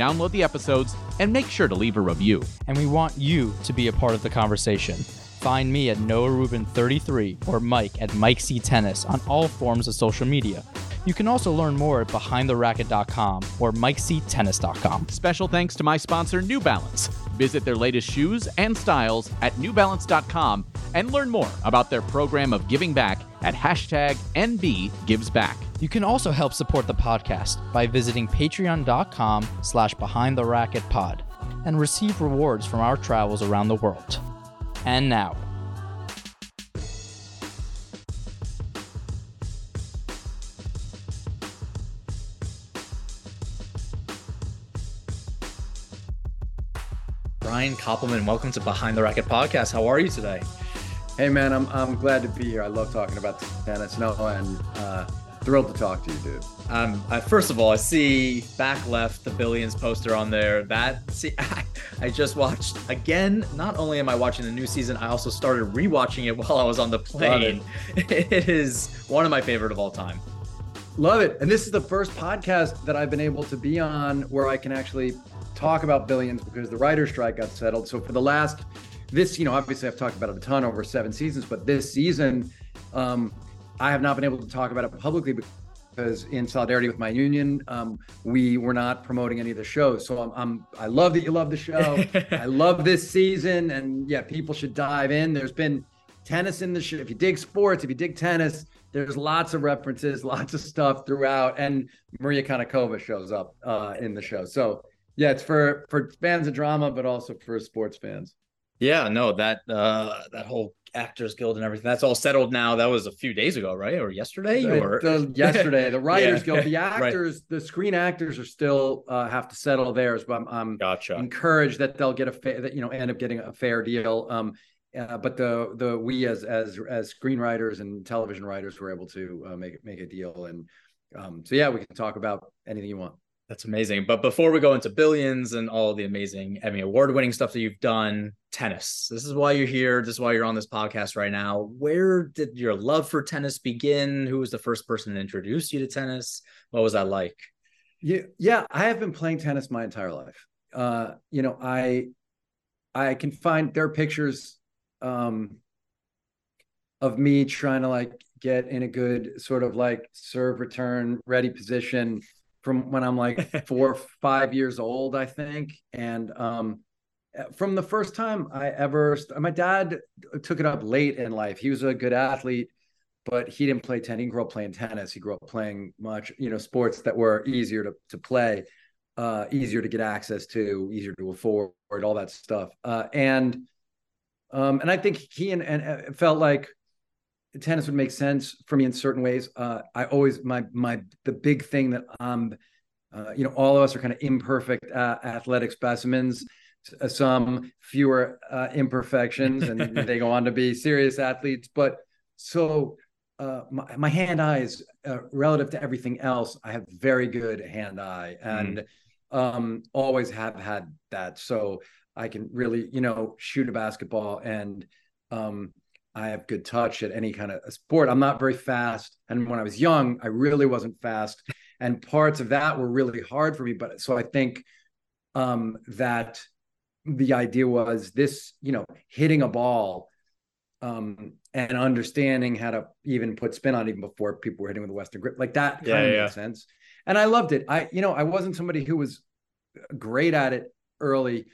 Download the episodes and make sure to leave a review. And we want you to be a part of the conversation. Find me at Noah Rubin 33 or Mike at Mike C Tennis on all forms of social media. You can also learn more at behindtheracquet.com or mikectennis.com. Special thanks to my sponsor, New Balance. Visit their latest shoes and styles at newbalance.com and learn more about their program of giving back at hashtag NBGivesBack. You can also help support the podcast by visiting patreon.com slash behind the racket pod and receive rewards from our travels around the world. And now, Brian Koppelman, welcome to Behind the Racquet podcast. How are you today? Hey man, I'm I'm glad to be here. I love talking about tennis, no, and uh, thrilled to talk to you, dude. Um, I, first of all, I see back left the billions poster on there. That see, I, I just watched again. Not only am I watching the new season, I also started rewatching it while I was on the plane. It. it is one of my favorite of all time. Love it, and this is the first podcast that I've been able to be on where I can actually talk about billions because the writer's strike got settled. So for the last this, you know, obviously I've talked about it a ton over seven seasons, but this season, um, I have not been able to talk about it publicly because in solidarity with my union, um, we were not promoting any of the shows. So I'm, I'm, i love that you love the show. I love this season, and yeah, people should dive in. There's been tennis in the show. If you dig sports, if you dig tennis, there's lots of references, lots of stuff throughout, and Maria Konnikova shows up uh, in the show. So yeah, it's for for fans of drama, but also for sports fans. Yeah, no, that uh that whole Actors Guild and everything that's all settled now. That was a few days ago, right? Or yesterday? Or the, yesterday, the Writers yeah. Guild, the actors, right. the screen actors are still uh, have to settle theirs, but I'm, I'm gotcha. encouraged that they'll get a fair, that you know, end up getting a fair deal. Um, uh, but the the we as as as screenwriters and television writers were able to uh, make make a deal, and um, so yeah, we can talk about anything you want. That's amazing. But before we go into billions and all the amazing Emmy award winning stuff that you've done, tennis. This is why you're here. This is why you're on this podcast right now. Where did your love for tennis begin? Who was the first person to introduce you to tennis? What was that like? Yeah, yeah, I have been playing tennis my entire life. Uh, you know, I I can find there are pictures um of me trying to like get in a good sort of like serve return ready position from when I'm like four or five years old, I think. And um, from the first time I ever, my dad took it up late in life. He was a good athlete, but he didn't play tennis. He grew up playing tennis. He grew up playing much, you know, sports that were easier to, to play, uh, easier to get access to, easier to afford, all that stuff. Uh, and um, and I think he and, and uh, felt like tennis would make sense for me in certain ways. Uh, I always my my the big thing that um, uh, you know, all of us are kind of imperfect uh, athletic specimens. Uh, some fewer uh, imperfections, and they go on to be serious athletes. But so uh, my, my hand eyes relative to everything else, I have very good hand eye, and mm. um, always have had that. So I can really, you know, shoot a basketball and um, I have good touch at any kind of sport. I'm not very fast. And when I was young, I really wasn't fast. And parts of that were really hard for me. But so I think um, that the idea was this, you know, hitting a ball um, and understanding how to even put spin on even before people were hitting with a Western grip, like that kind yeah, of yeah. made sense. And I loved it. I, you know, I wasn't somebody who was great at it early,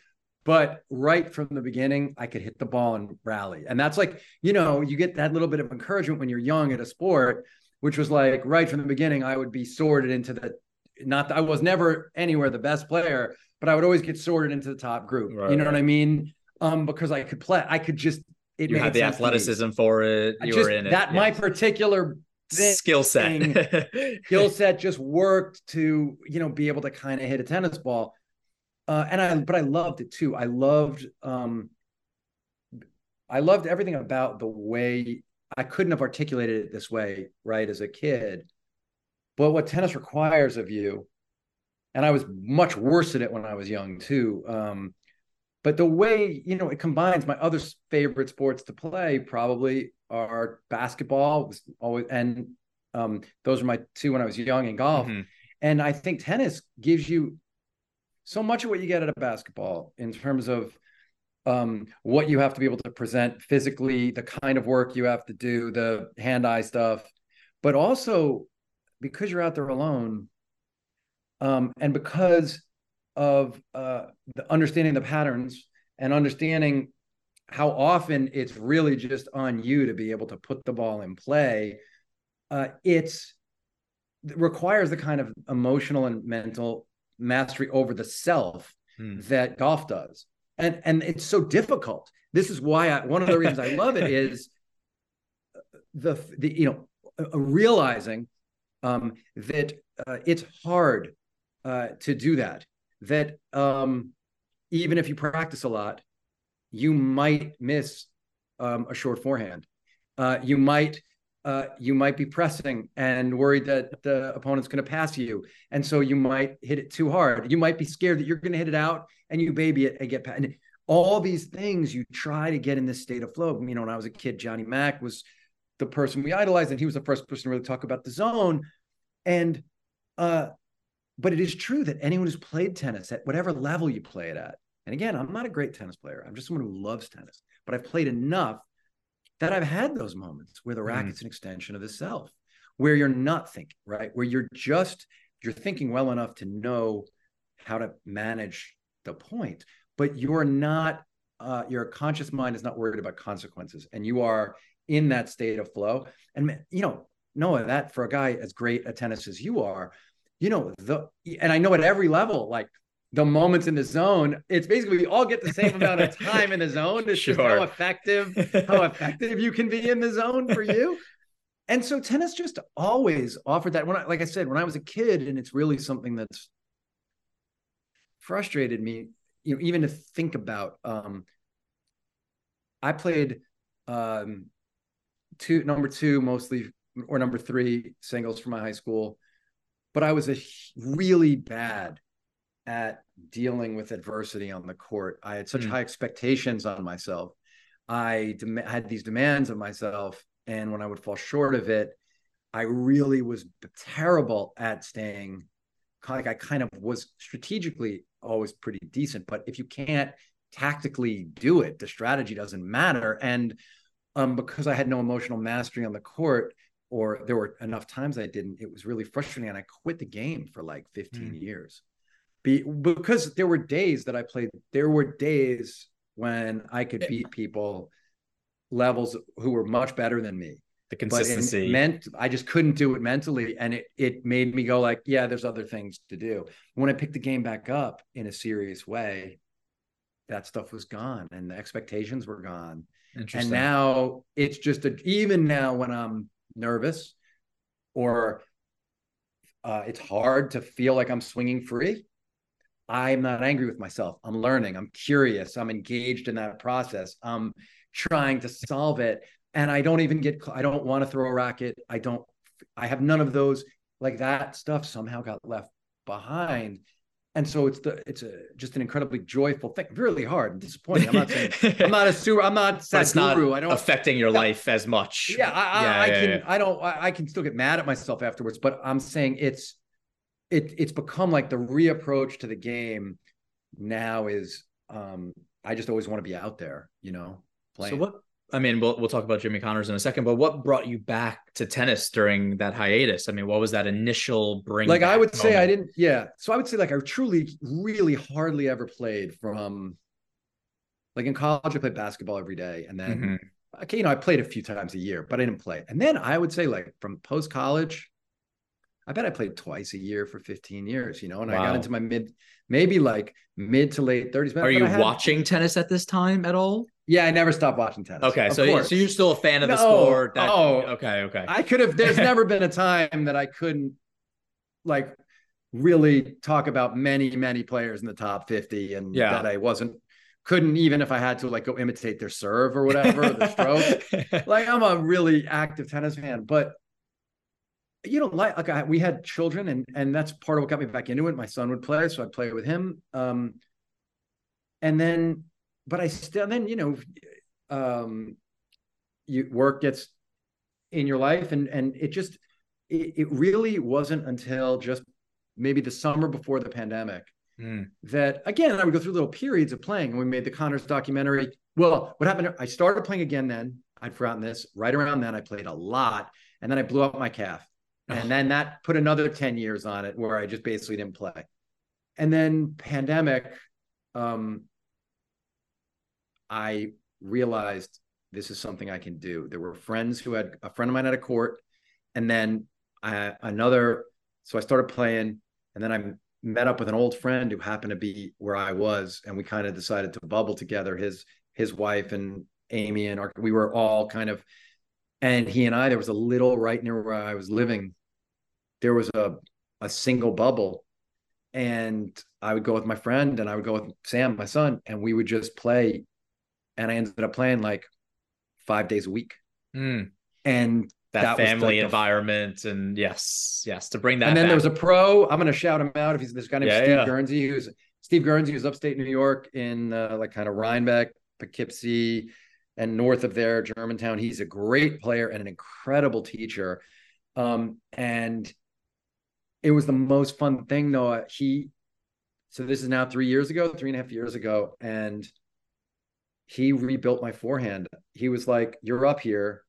but right from the beginning, I could hit the ball and rally. And that's like, you know, you get that little bit of encouragement when you're young at a sport, which was like right from the beginning, I would be sorted into the not I was never anywhere the best player, but I would always get sorted into the top group. Right, you know what I mean? Um, because I could play, I could just it you had the athleticism for it. You just, were in it. That my particular skill set skill set just worked to you know be able to kind of hit a tennis ball uh, and I but I loved it too. I loved um, I loved everything about the way I couldn't have articulated it this way, right, as a kid. But what tennis requires of you, and I was much worse at it when I was young too. Um, but the way you know it combines my other favorite sports to play probably are basketball was always and um, those are my two when I was young in golf. Mm-hmm. And I think tennis gives you so much of what you get at a basketball in terms of um, what you have to be able to present physically, the kind of work you have to do, the hand eye stuff, but also because you're out there alone um, and because of uh, the understanding the patterns and understanding how often it's really just on you to be able to put the ball in play uh, it's it requires the kind of emotional and mental mastery over the self hmm. that golf does. And and it's so difficult. This is why I, one of the reasons i love it is the the you know uh, realizing um, that uh, it's hard uh, to do that that um, even if you practice a lot you might miss um, a short forehand. Uh, you might uh, you might be pressing and worried that the opponent's going to pass you. And so you might hit it too hard. You might be scared that you're going to hit it out and you baby it and get past. And all these things you try to get in this state of flow. You know, when I was a kid, Johnny Mac was the person we idolized, and he was the first person to really talk about the zone. And, uh, but it is true that anyone who's played tennis at whatever level you play it at, and again, I'm not a great tennis player. I'm just someone who loves tennis, but I've played enough that I've had those moments where the racket's mm. an extension of the self, where you're not thinking, right? Where you're just you're thinking well enough to know how to manage the point, but you're not uh, your conscious mind is not worried about consequences, and you are in that state of flow. And you know, Noah, that for a guy as great at tennis as you are, you know the and I know at every level, like the moments in the zone, it's basically we all get the same amount of time in the zone. It's sure. just how effective, how effective you can be in the zone for you. And so tennis just always offered that. When I, like I said, when I was a kid, and it's really something that's frustrated me, you know, even to think about. Um, I played um, two, number two, mostly, or number three singles for my high school, but I was a really bad at dealing with adversity on the court. I had such mm. high expectations on myself. I dem- had these demands of myself. And when I would fall short of it, I really was terrible at staying. Like I kind of was strategically always pretty decent, but if you can't tactically do it, the strategy doesn't matter. And um, because I had no emotional mastery on the court, or there were enough times I didn't, it was really frustrating. And I quit the game for like 15 mm. years. Be, because there were days that I played, there were days when I could beat people levels who were much better than me. The consistency meant I just couldn't do it mentally, and it it made me go like, yeah, there's other things to do. When I picked the game back up in a serious way, that stuff was gone, and the expectations were gone. And now it's just a, even now when I'm nervous, or uh, it's hard to feel like I'm swinging free. I'm not angry with myself. I'm learning. I'm curious. I'm engaged in that process. I'm trying to solve it. And I don't even get, I don't want to throw a racket. I don't, I have none of those. Like that stuff somehow got left behind. And so it's the it's a just an incredibly joyful thing. Really hard and disappointing. I'm not saying I'm not a super. I'm not it's not I don't affecting your life as much. Yeah, I, yeah, I, I can. Yeah. I don't. I, I can still get mad at myself afterwards. But I'm saying it's it it's become like the reapproach to the game now is um I just always want to be out there, you know, playing. So what I mean, we'll we'll talk about Jimmy Connors in a second, but what brought you back to tennis during that hiatus? I mean, what was that initial bring? Like I would moment? say I didn't yeah. So I would say like I truly really hardly ever played from like in college I played basketball every day and then mm-hmm. okay, you know, I played a few times a year, but I didn't play. And then I would say like from post college I bet I played twice a year for 15 years, you know, and wow. I got into my mid, maybe like mid to late 30s. Are you had, watching tennis at this time at all? Yeah, I never stopped watching tennis. Okay, so, so you're still a fan of the sport. That, oh, okay, okay. I could have, there's never been a time that I couldn't like really talk about many, many players in the top 50 and Yeah. that I wasn't, couldn't even if I had to like go imitate their serve or whatever, the stroke. Like I'm a really active tennis fan, but you know, like, like I, we had children and, and that's part of what got me back into it. My son would play, so I'd play with him. Um, and then, but I still, then, you know, um, you work gets in your life and, and it just, it, it really wasn't until just maybe the summer before the pandemic Mm. that again I would go through little periods of playing. And we made the Connors documentary. Well, what happened? I started playing again then. I'd forgotten this. Right around then, I played a lot, and then I blew up my calf, and then that put another ten years on it, where I just basically didn't play. And then pandemic, um, I realized this is something I can do. There were friends who had a friend of mine had a court, and then I, another. So I started playing, and then I met up with an old friend who happened to be where I was, and we kind of decided to bubble together. His his wife and Amy and our, we were all kind of, and he and I. There was a little right near where I was living. There was a a single bubble, and I would go with my friend, and I would go with Sam, my son, and we would just play. And I ended up playing like five days a week, Mm. and That, That family like the- environment, and yes, yes, to bring that. and then back. there was a pro. I'm going to shout him out if he's this guy named Yeah, Steve yeah. Guernsey, who's Steve Guernsey, who's upstate New York in uh, like kind of Rhinebeck, Poughkeepsie, and north of there, Germantown. He's a great player and an incredible teacher. Um, and it was the most fun thing, though. He, so this is now three years ago, three and a half years ago, and he rebuilt my forehand. He was like, "You're up here.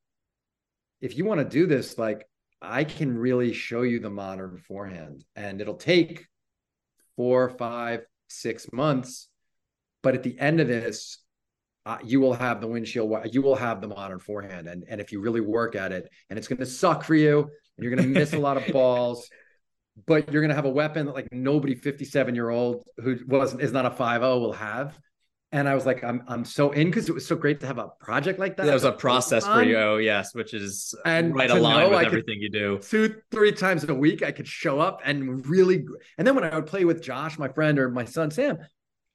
If you want to do this, like." I can really show you the modern forehand, and it'll take four, five, six months. But at the end of this, uh, you will have the windshield. You will have the modern forehand, and and if you really work at it, and it's going to suck for you, and you're going to miss a lot of balls, but you're going to have a weapon that like nobody 57 year old who wasn't is not a 5 will have. And I was like, I'm I'm so in because it was so great to have a project like that. There was a process for you, oh, yes, which is And right aligned with I everything you do. two, three times a week, I could show up and really. And then when I would play with Josh, my friend, or my son Sam,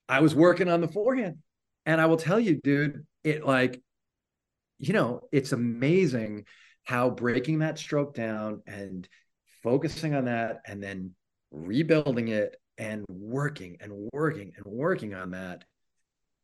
I was working on the forehand. And I will tell you, dude, it like, you know, it's amazing how breaking that stroke down and focusing on that and then rebuilding it and working and working and working on that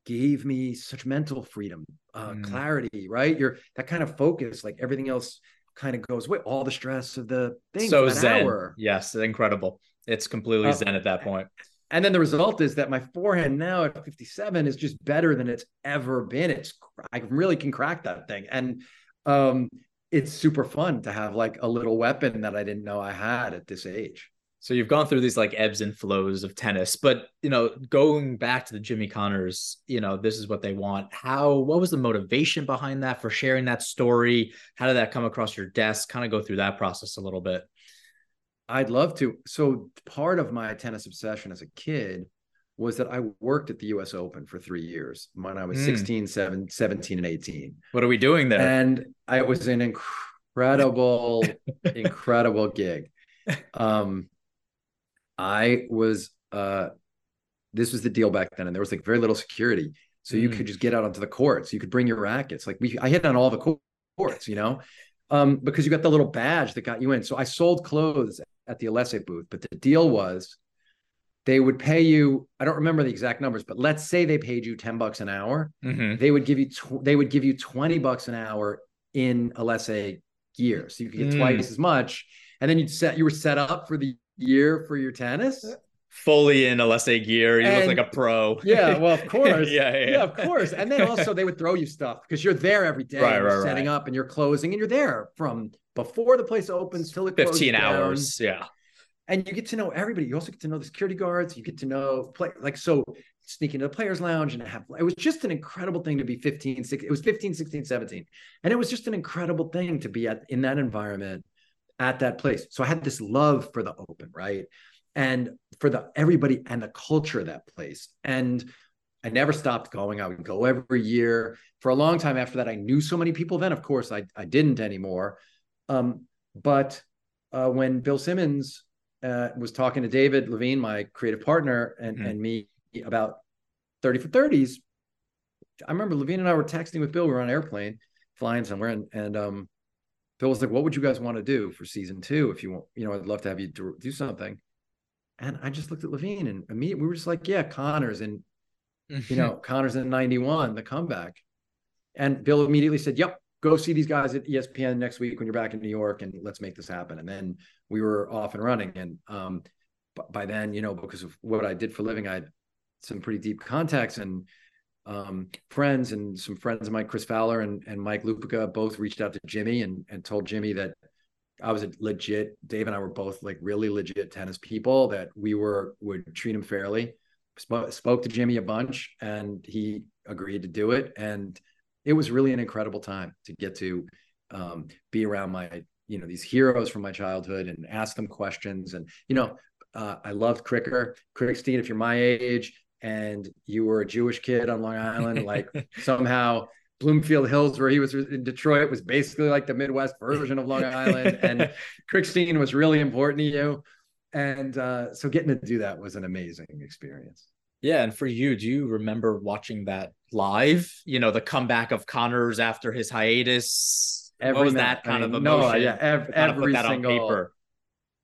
gave me such mental freedom, uh, Mm. clarity, right? You're that kind of focus, like everything else kind of goes away. All the stress of the thing. so zen, hour. yes, incredible. It's completely Uh, zen at that point. And then the result is that my forehand now at 57 is just better than it's ever been. It's I really can crack that thing. And um it's super fun to have like a little weapon that I didn't know I had at this age. So you've gone through these like ebbs and flows of tennis, but you know, going back to the Jimmy Connors, you know, this is what they want. How what was the motivation behind that for sharing that story? How did that come across your desk? Kind of go through that process a little bit. I'd love to. So part of my tennis obsession as a kid was that I worked at the US Open for three years when I was Mm. 16, 7, 17, and 18. What are we doing there? And I was an incredible, incredible gig. Um, I was uh this was the deal back then, and there was like very little security. So you Mm. could just get out onto the courts. You could bring your rackets. Like we I hit on all the courts, you know, um, because you got the little badge that got you in. So I sold clothes at the Ellesse booth, but the deal was they would pay you, I don't remember the exact numbers, but let's say they paid you 10 bucks an hour Mhm. they would give you tw- they would give you 20 bucks an hour in a let's say year so you could get Mm. twice as much and then you'd set you were set up for the year for your tennis Fully in a Ellesse gear. You look like a pro. yeah well of course yeah, yeah, yeah of course and then also they would throw you stuff because you're there every day Right, you're right, setting right. up and you're closing and you're there from before the place opens till it closes 15 down. hours. Yeah. And you get to know everybody. You also get to know the security guards. You get to know play like so sneak into the players lounge and have it was just an incredible thing to be 15 16, it was 15 16 17 and it was just an incredible thing to be at in that environment at that place. So i had this love for the open right? And for the everybody and the culture of that place. And i never stopped going. I would go every year. For a long time after that i knew so many people then. Of course i, I didn't anymore. Um, but uh, when bill simmons uh, was talking to David Levine, my creative partner, and Mhm. and me about 30 for 30s. I remember Levine and I were texting with Bill. We were on an airplane flying somewhere, and and um, Bill was like, "What would you guys want to do for season two? If you want, you know, I'd love to have you do, do something." And I just looked at Levine, and immediately we were just like, "Yeah, Connors and you know, Connors in 91, the comeback. And Bill immediately said, Yep, go see these guys at ESPN next week when you're back in New York and let's make this happen. And then we were off and running. And um, by then, you know, because of what I did for living, I had some pretty deep contacts and um, friends and some friends of mine, Chris Fowler and, and Mike Lupica, both reached out to Jimmy and, and told Jimmy that I was a legit, Dave and I were both like really legit tennis people, that we were, would treat him fairly. Sp- spoke to Jimmy a bunch and he agreed to do it. And it was really an incredible time to get to um, be around my, you know, these heroes from my childhood and ask them questions. And, you know, uh, I loved Cricker. Krickstein, if you're my age and you were a Jewish kid on Long Island, like somehow Bloomfield Hills, where he was in Detroit, was basically like the Midwest version of Long Island. And Krickstein was really important to you. And uh, so getting to do that was an amazing experience. Yeah, and for you, do you remember watching that live? You know, the comeback of Connors after his hiatus. Every what was ma- that I kind mean, of no, emotion? yeah, ev- to kind of every single-.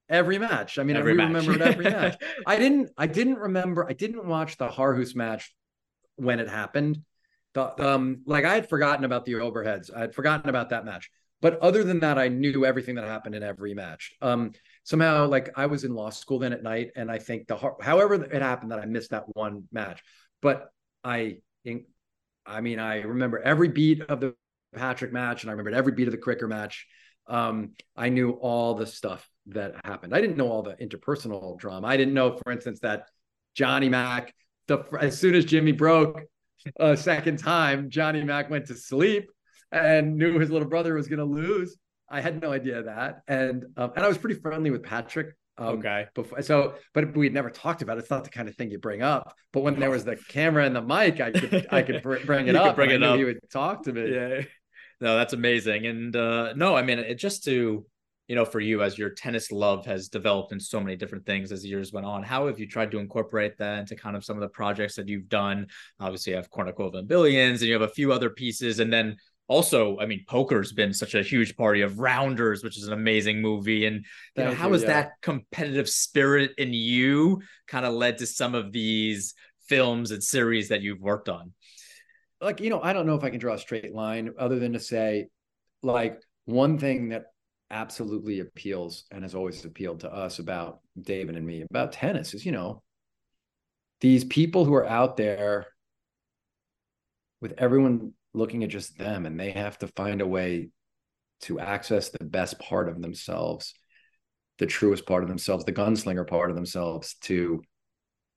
Every match. I mean, Every match. remembered every match. I didn't. I didn't remember. I didn't watch the Haarhuis match when it happened. The, um, like I had forgotten about the overheads. I had forgotten about that match. But other than that, I knew everything that happened in every match. Um, somehow, like I was in law school then at night, and I think the however it happened that I missed that one match. But I, in, I mean, I remember every beat of the Patrick match, and I remembered every beat of the Cricker match. Um, I knew all the stuff that happened. I didn't know all the interpersonal drama. I didn't know, for instance, that Johnny Mac, the as soon as Jimmy broke a second time, Johnny Mac went to sleep and knew his little brother was going to lose. I had no idea that, and um, and I was pretty friendly with Patrick. Um, okay. Before, so, but we had never talked about it. It's not the kind of thing you bring up. But when there was the camera and the mic, I could I could br- bring it You up. bring it up. He would talk to me. Yeah. No, that's amazing. And uh no, I mean it just to you know, for you as your tennis love has developed in so many different things as the years went on, how have you tried to incorporate that into kind of some of the projects that you've done? Obviously, you have Kornikova and Billions, and you have a few other pieces, and then also, I mean, poker's been such a huge party of Rounders, which is an amazing movie, and you know, how has yeah. that competitive spirit in you kind of led to some of these films and series that you've worked on? like you know i don't know if i can draw a straight line other than to say like one thing that absolutely appeals and has always appealed to us about david and me about tennis is you know these people who are out there with everyone looking at just them and they have to find a way to access the best part of themselves the truest part of themselves the gunslinger part of themselves to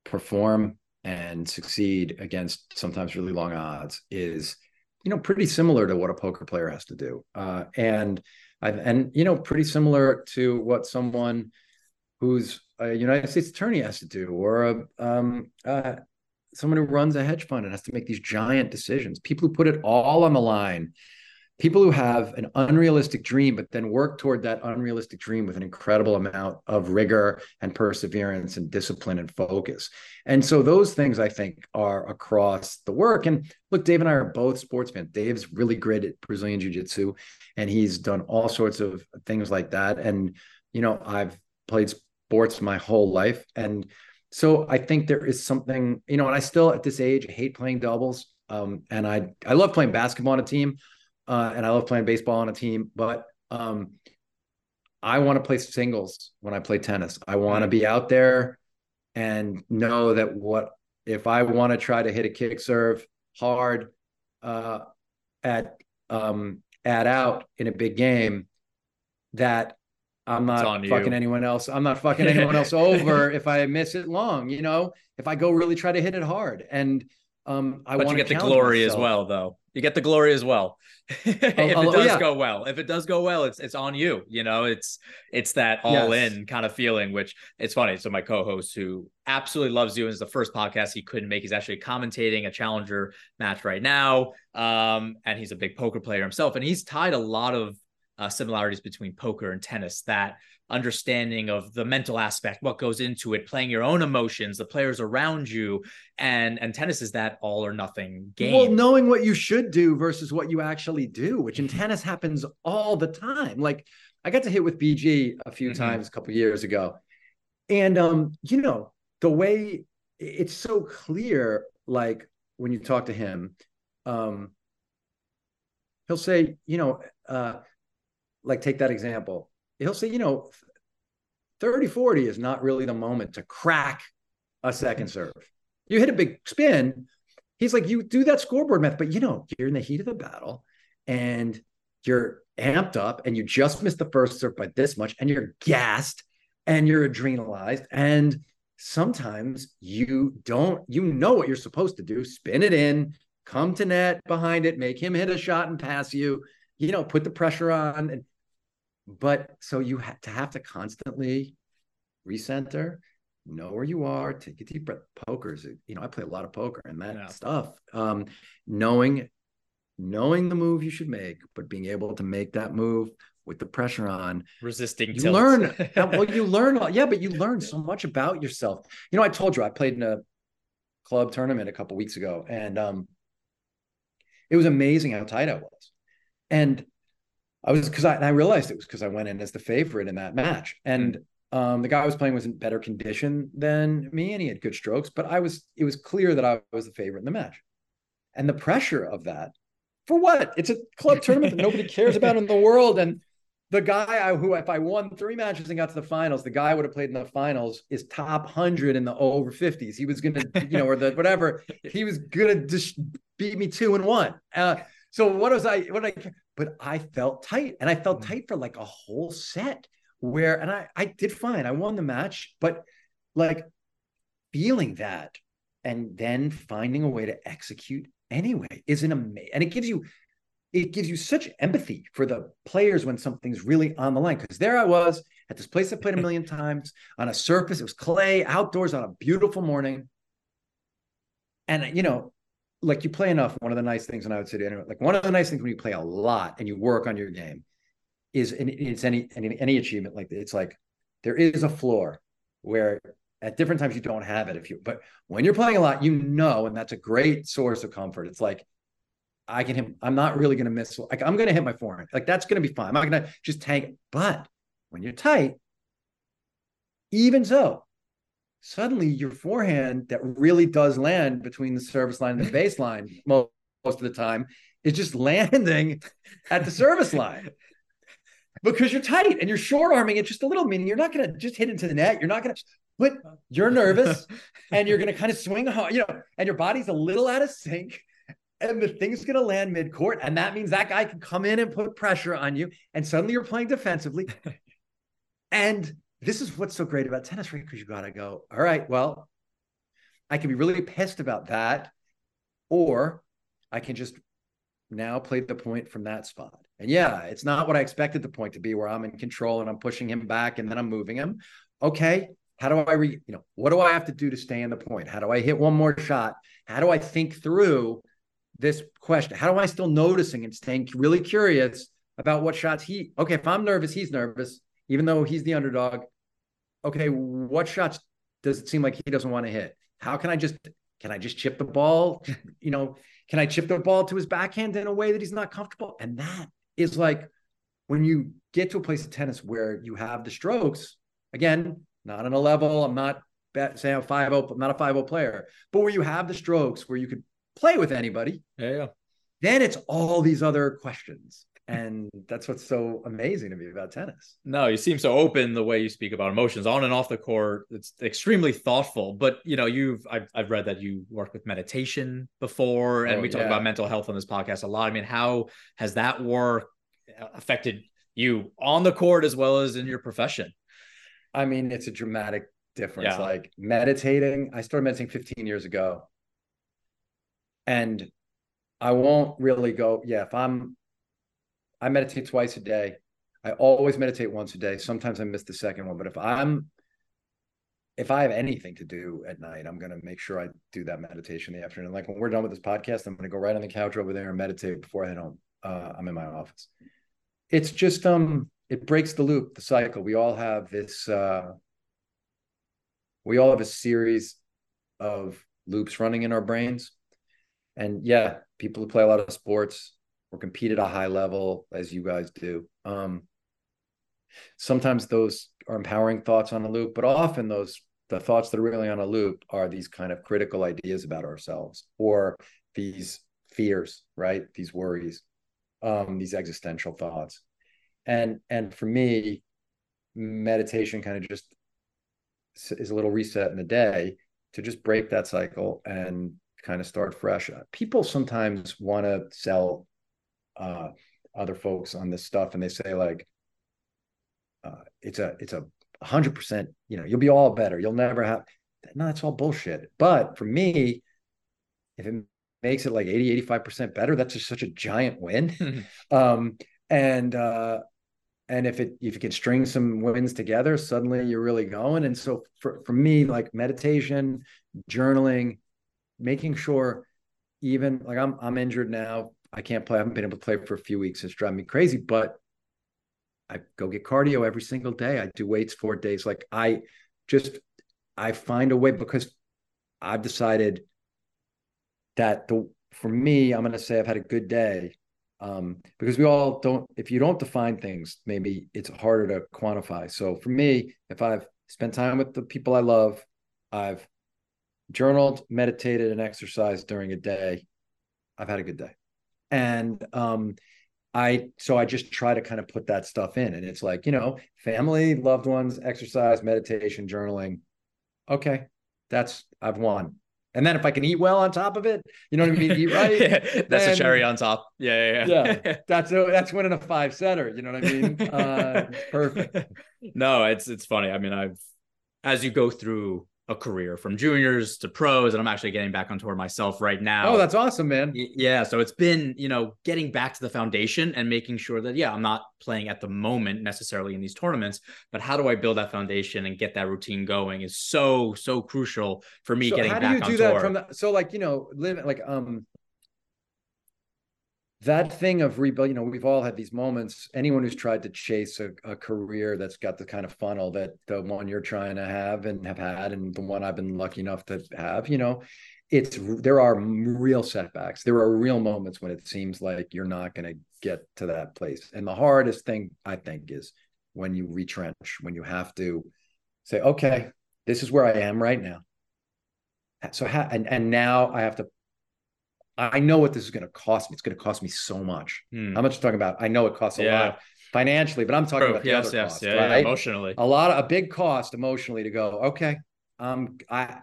perform and succeed against sometimes really long odds is you know pretty similar to what a poker player has to do. Uh, and I've, and you know pretty similar to what someone who's a united states attorney has to do or a um, uh, someone who runs a hedge fund and has to make these giant decisions people who put it all on the line people who have an unrealistic dream but then work toward that unrealistic dream with an incredible amount of rigor and perseverance and discipline and focus and so those things I think are across the work. And look, Dave and I are both sports fans. Dave's really great at Brazilian Jiu-Jitsu and he's done all sorts of things like that. And, you know, I've played sports my whole life. And so I think there is something, you know, and I still at this age hate playing doubles. Um, and I I love playing basketball on a team, uh, and I love playing baseball on a team, but um I want to play singles when I play tennis. I want to be out there and know that what if I want to try to hit a kick serve hard uh, at um, at out in a big game, that I'm not fucking you. anyone else. I'm not fucking anyone else over if I miss it long. You know, if I go really try to hit it hard, and um, I want to get the glory as well, though. You get the glory as well. if it oh, does yeah. go well, if it does go well, it's it's on you. You know, it's it's that all Yes. in kind of feeling. Which it's funny. So my co-host, who absolutely loves you, and is the first podcast he couldn't make. He's actually commentating a challenger match right now, um, and he's a big poker player himself, and he's tied a lot of uh, similarities between poker and tennis that understanding of the mental aspect what goes into it playing your own emotions the players around you and and tennis is that all or nothing game. Well knowing what you should do versus what you actually do which in tennis happens all the time. Like i got to hit with bg a few mm-hmm. times a couple years ago. And um you know the way it's so clear like when you talk to him um he'll say you know uh like take that example he'll say, you know, 30 40 is not really the moment to crack a second serve. You hit a big spin. He's like, you do that scoreboard math but you know, you're in the heat of the battle and you're amped up and you just missed the first serve by this much and you're gassed and you're adrenalized. And sometimes you don't, you know what you're supposed to do spin it in, come to net behind it, make him hit a shot and pass you, you know, put the pressure on. And but so you have to have to constantly recenter know where you are take a deep breath. Poker's you know i play a lot of poker and that yeah. stuff. Um knowing knowing the move you should make but being able to make that move with the pressure on resisting you learn well you learn yeah but you learn so much about yourself. You know i told you i played in a club tournament a couple weeks ago and um it was amazing how tight i was. And I was because I, I, realized it was because I went in as the favorite in that match, and mm. um, the guy I was playing was in better condition than me, and he had good strokes. But I was it was clear that I was the favorite in the match, and the pressure of that for what? It's a club tournament that nobody cares about in the world, and the guy I, who if I won three matches and got to the finals, the guy I would have played in the finals is top hundred in the over fifties. He was gonna, you know, or the whatever. He was gonna just beat me two and one. Uh, so what was I? What I? But I felt tight, and I felt mm. tight for like a whole set. Where and I I did fine. I won the match, but like feeling that and then finding a way to execute anyway is an amazing. And it gives you it gives you such empathy for the players when something's really on the line. Because there I was at this place I played a million times on a surface. It was clay outdoors on a beautiful morning. And you know, like you play enough. One of the nice things, and I would say to anyone, like one of the nice things when you play a lot and you work on your game is, and it's any, any, any achievement like it's like there is a floor where at different times you don't have it if you, but when you're playing a lot, you know, and that's a great source of comfort. It's like, I can hit, I'm not really going to miss. Like I'm going to hit my forehand. Like that's going to be fine. I'm not going to just tank. But when you're tight, even so, suddenly your forehand that really does land between the service line and the baseline most, most of the time is just landing at the service line because you're tight and you're short arming it just a little. Meaning you're not going to just hit into the net. You're not going to, but you're nervous and you're going to kind of swing, hard, you know, and your body's a little out of sync and the thing's going to land mid court. And that means that guy can come in and put pressure on you. And suddenly you're playing defensively. and this is what's so great about tennis, right? Because you got to go, all right, well, I can be really pissed about that, or I can just now play the point from that spot. And yeah, it's not what I expected the point to be where I'm in control and I'm pushing him back and then I'm moving him. Okay, how do I re, you know, what do I have to do to stay in the point? How do I hit one more shot? How do I think through this question? How do I still noticing and staying really curious about what shots he okay, if I'm nervous, he's nervous even though he's the underdog. Okay, what shots does it seem like he doesn't want to hit? How can I just can I just chip the ball? You know, can I chip the ball to his backhand in a way that he's not comfortable? And that is like when you get to a place of tennis where you have the strokes, again, not on a level, I'm not saying I'm 5 I'm not a 5 player, but where you have the strokes where you could play with anybody. Yeah, yeah. Then it's all these other questions and that's what's so amazing to me about tennis. No you seem so open the way you speak about emotions on and off the court. It's extremely thoughtful but you know you've i've, I've read that you worked with meditation before and oh, we talk yeah. about mental health on this podcast a lot. I mean how has that work uh, affected you on the court as well as in your profession? I mean it's a dramatic difference. Yeah. like meditating i started meditating 15 years ago. And i won't really go yeah if i'm I meditate twice a day. I always meditate once a day. Sometimes I miss the second one, but if I'm if I have anything to do at night, I'm going to make sure I do that meditation in the afternoon. Like when we're done with this podcast, I'm going to go right on the couch over there and meditate before I head home. Uh, I'm in my office. it's just um it breaks the loop, the cycle. We all have this uh we all have a series of loops running in our brains. And yeah, people who play a lot of sports or compete at a high level, as you guys do. Um, sometimes those are empowering thoughts on a loop, but often those the thoughts that are really on a loop are these kind of critical ideas about ourselves or these fears, right? These worries, um, these existential thoughts. And and for me, meditation kind of just is a little reset in the day to just break that cycle and kind of start fresh. People sometimes want to sell uh, other folks on this stuff, and they say like, uh, "It's a it's a hundred percent. You know, you'll be all better. You'll never have." No, that's all bullshit. But for me, if it makes it like 80, 85% better, that's just such a giant win. um, and uh, and if it if you can string some wins together suddenly you're really going and so for, for me like meditation journaling making sure even like i'm i'm injured now i can't play i haven't been able to play for a few weeks. It's driving me crazy but i go get cardio every single day. I do weights four days. Like i just i find a way because i've decided that the for me i'm going to say i've had a good day. Um, because we all don't if you don't define things maybe it's harder to quantify. So for me if i've spent time with the people i love i've journaled meditated and exercised during a day i've had a good day and um, i so i just try to kind of put that stuff in and it's like you know family loved ones exercise meditation journaling okay that's i've won and then if I can eat well on top of it, you know what I mean? Eat right. yeah, that's then, a cherry on top. Yeah, yeah, yeah. yeah. That's a, that's winning a five setter. You know what I mean? Uh, perfect. No, it's it's funny. I mean, I've as you go through a career from juniors to pros and i'm actually getting back on tour myself right now oh that's awesome man yeah so it's been you know getting back to the foundation and making sure that yeah i'm not playing at the moment necessarily in these tournaments but how do i build that foundation and get that routine going is so so crucial for me so getting how do you do that tour. from the so like you know live like um that thing of rebuild, you know, we've all had these moments. Anyone who's tried to chase a, a, career that's got the kind of funnel that the one you're trying to have and have had, and the one I've been lucky enough to have, you know, it's there are real setbacks. There are real moments when it seems like you're not going to get to that place. And the hardest thing I think is when you retrench, when you have to say, okay, this is where I am right now. So, ha- and and now I have to I know what this is going to cost me. It's going to cost me so much. Hmm. How much you talking about? I know it costs a yeah. lot financially, but I'm talking about the yes, other yes, costs, yeah, right? yeah, emotionally. A lot of a big cost emotionally to go. Okay, um, I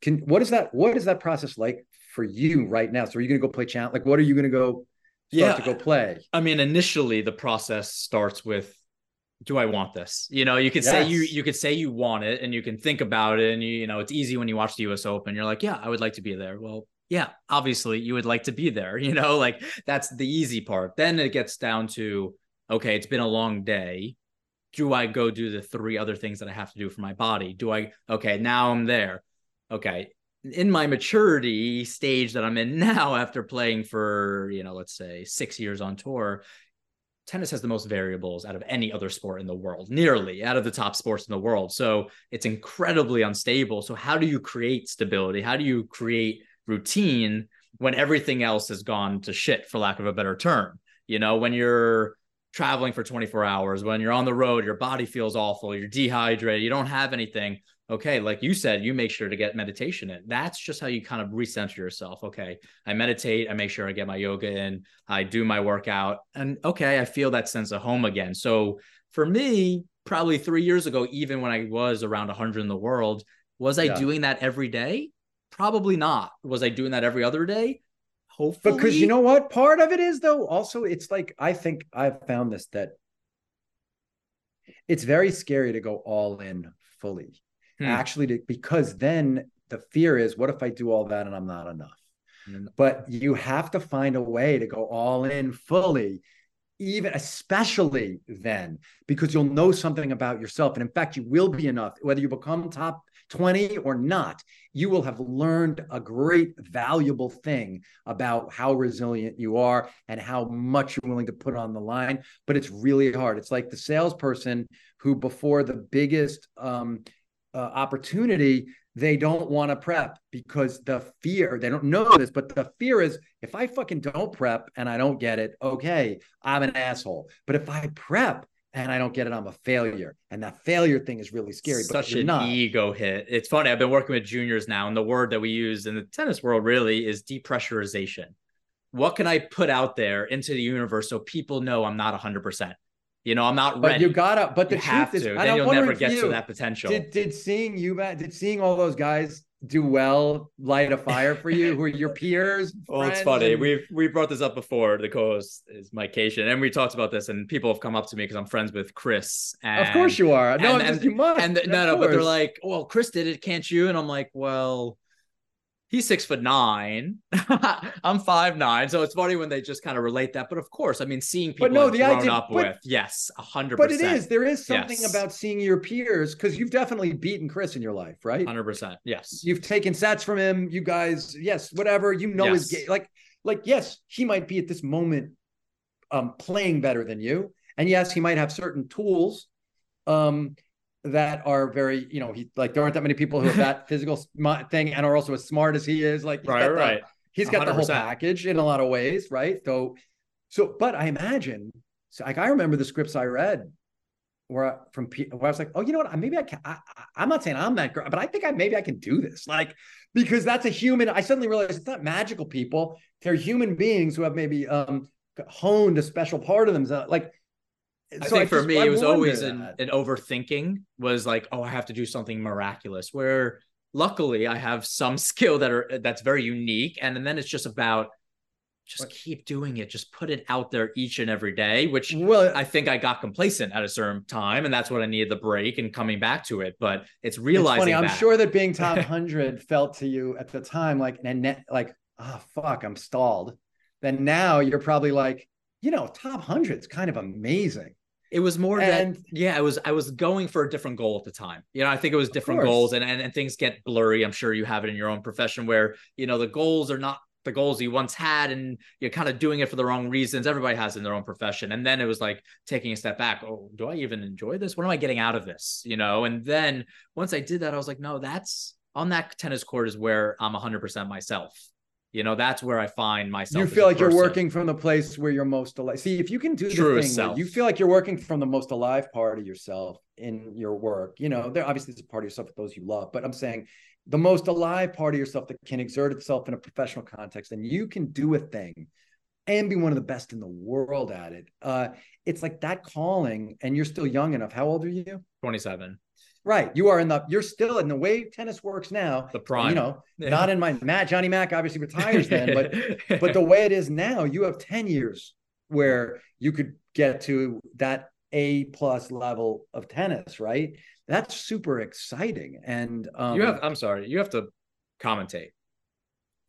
can. What is that? What is that process like for you right now? So are you going to go play challenge? Like, what are you going to go? yeah, to go play. I mean, initially the process starts with do I want this? You know, you could yes. say you you could say you want it and you can think about it and you, you know, it's easy when you watch the US Open. You're like, yeah, I would like to be there. Well, yeah, obviously you would like to be there, you know, like that's the easy part. Then it gets down to, okay, it's been a long day. Do I go do the three other things that I have to do for my body? Do I, okay, now I'm there. Okay. In my maturity stage that I'm in now, after playing for, you know, let's say six years on tour, tennis has the most variables out of any other sport in the world, nearly out of the top sports in the world. So it's incredibly unstable. So, how do you create stability? How do you create routine when everything else has gone to shit for lack of a better term. You know when you're traveling for 24 hours when you're on the road your body feels awful you're dehydrated you don't have anything. Okay like you said you make sure to get meditation in. That's just how you kind of recenter yourself. Okay i meditate i make sure i get my yoga in i do my workout and okay i feel that sense of home again. So for me probably three years ago even when i was around 100 in the world was i yeah. doing that every day Probably not. Was I doing that every other day? Hopefully. Because you know what? Part of it is though, also it's like I think I've found this that it's very scary to go all in fully. Hmm. Actually, to, because then the fear is what if I do all that and I'm not enough? Hmm. But you have to find a way to go all in fully even especially then because you'll know something about yourself and in fact you will be enough whether you become top 20 or not you will have learned a great valuable thing about how resilient you are and how much you're willing to put on the line but it's really hard it's like the salesperson who before the biggest um, uh, opportunity they don't want to prep because the fear, they don't know this, but the fear is if I fucking don't prep and I don't get it, okay, I'm an asshole. But if I prep and I don't get it, I'm a failure. And that failure thing is really scary. Such an not. ego hit. It's funny. I've been working with juniors now, and the word that we use in the tennis world really is depressurization. What can I put out there into the universe so people know I'm not 100%? You know, I'm not ready. but you gotta. But the you truth have is, to. Then you'll never get you, to that potential. Did, did seeing you, man? did seeing all those guys do well light a fire for you? Who are your peers? well, it's funny. And... We've we brought this up before. The co-host is Mike Cation, and we talked about this, and people have come up to me because I'm friends with Chris. And, of course you are. No, and, and, you must. And the, no, no, but they're like, "Well, Chris did it, can't you?" And I'm like, "Well." He's six foot nine. I'm five nine. So it's funny when they just kind of relate that. But of course, I mean, seeing people but no, the grown idea, up but, with, yes, hundred But it is. There is something yes. about seeing your peers because you've definitely beaten Chris in your life, right? Hundred percent. Yes. You've taken sets from him. You guys, yes, whatever. You know yes. his game. Like, like, yes, he might be at this moment um playing better than you. And yes, he might have certain tools. Um, that are very, you know, he like there aren't that many people who have that physical thing and are also as smart as he is. Like, right, right. The, he's got 100%. the whole package in a lot of ways, right? So, so, but I imagine, so like I remember the scripts I read where from where I was like, oh, you know what? Maybe I can. I, am not saying I'm that girl, but I think I maybe I can do this. Like because that's a human. I suddenly realized it's not magical people. They're human beings who have maybe um honed a special part of them. Like I so think I for just, me, I it was always an, an overthinking was like, oh, I have to do something miraculous. Where luckily I have some skill that are that's very unique, and, and then it's just about just keep doing it. Just put it out there each and every day, which well, I think I got complacent at a certain time, and that's what I needed the break and coming back to it. But it's realizing. It's funny. I'm sure that being top hundred felt to you at the time like and like, oh fuck, I'm stalled. Then now you're probably like, you know, top hundred's kind of amazing. It was more and, that yeah, I was I was going for a different goal at the time. You know, I think it was different goals and, and and things get blurry. I'm sure you have it in your own profession where, you know, the goals are not the goals you once had and you're kind of doing it for the wrong reasons. Everybody has in their own profession. And then it was like taking a step back. Oh, do I even enjoy this? What am I getting out of this? You know, and then once I did that, I was like, no, that's on that tennis court is where I'm 100% myself you know that's where i find myself you feel like you're working from the place where you're most alive. See if you can do True the thing self. you feel like you're working from the most alive part of yourself in your work you know there obviously is a part of yourself with those you love but i'm saying the most alive part of yourself that can exert itself in a professional context and you can do a thing and be one of the best in the world at it uh it's like that calling and you're still young enough. How old are you? 27 Right. You are in the you're still in the way tennis works now. The prime. You know, yeah. not in my Matt Johnny Mac obviously retires then, but but the way it is now, you have 10 years where you could get to that A plus level of tennis, right? That's super exciting. And um, you have I'm sorry, you have to commentate.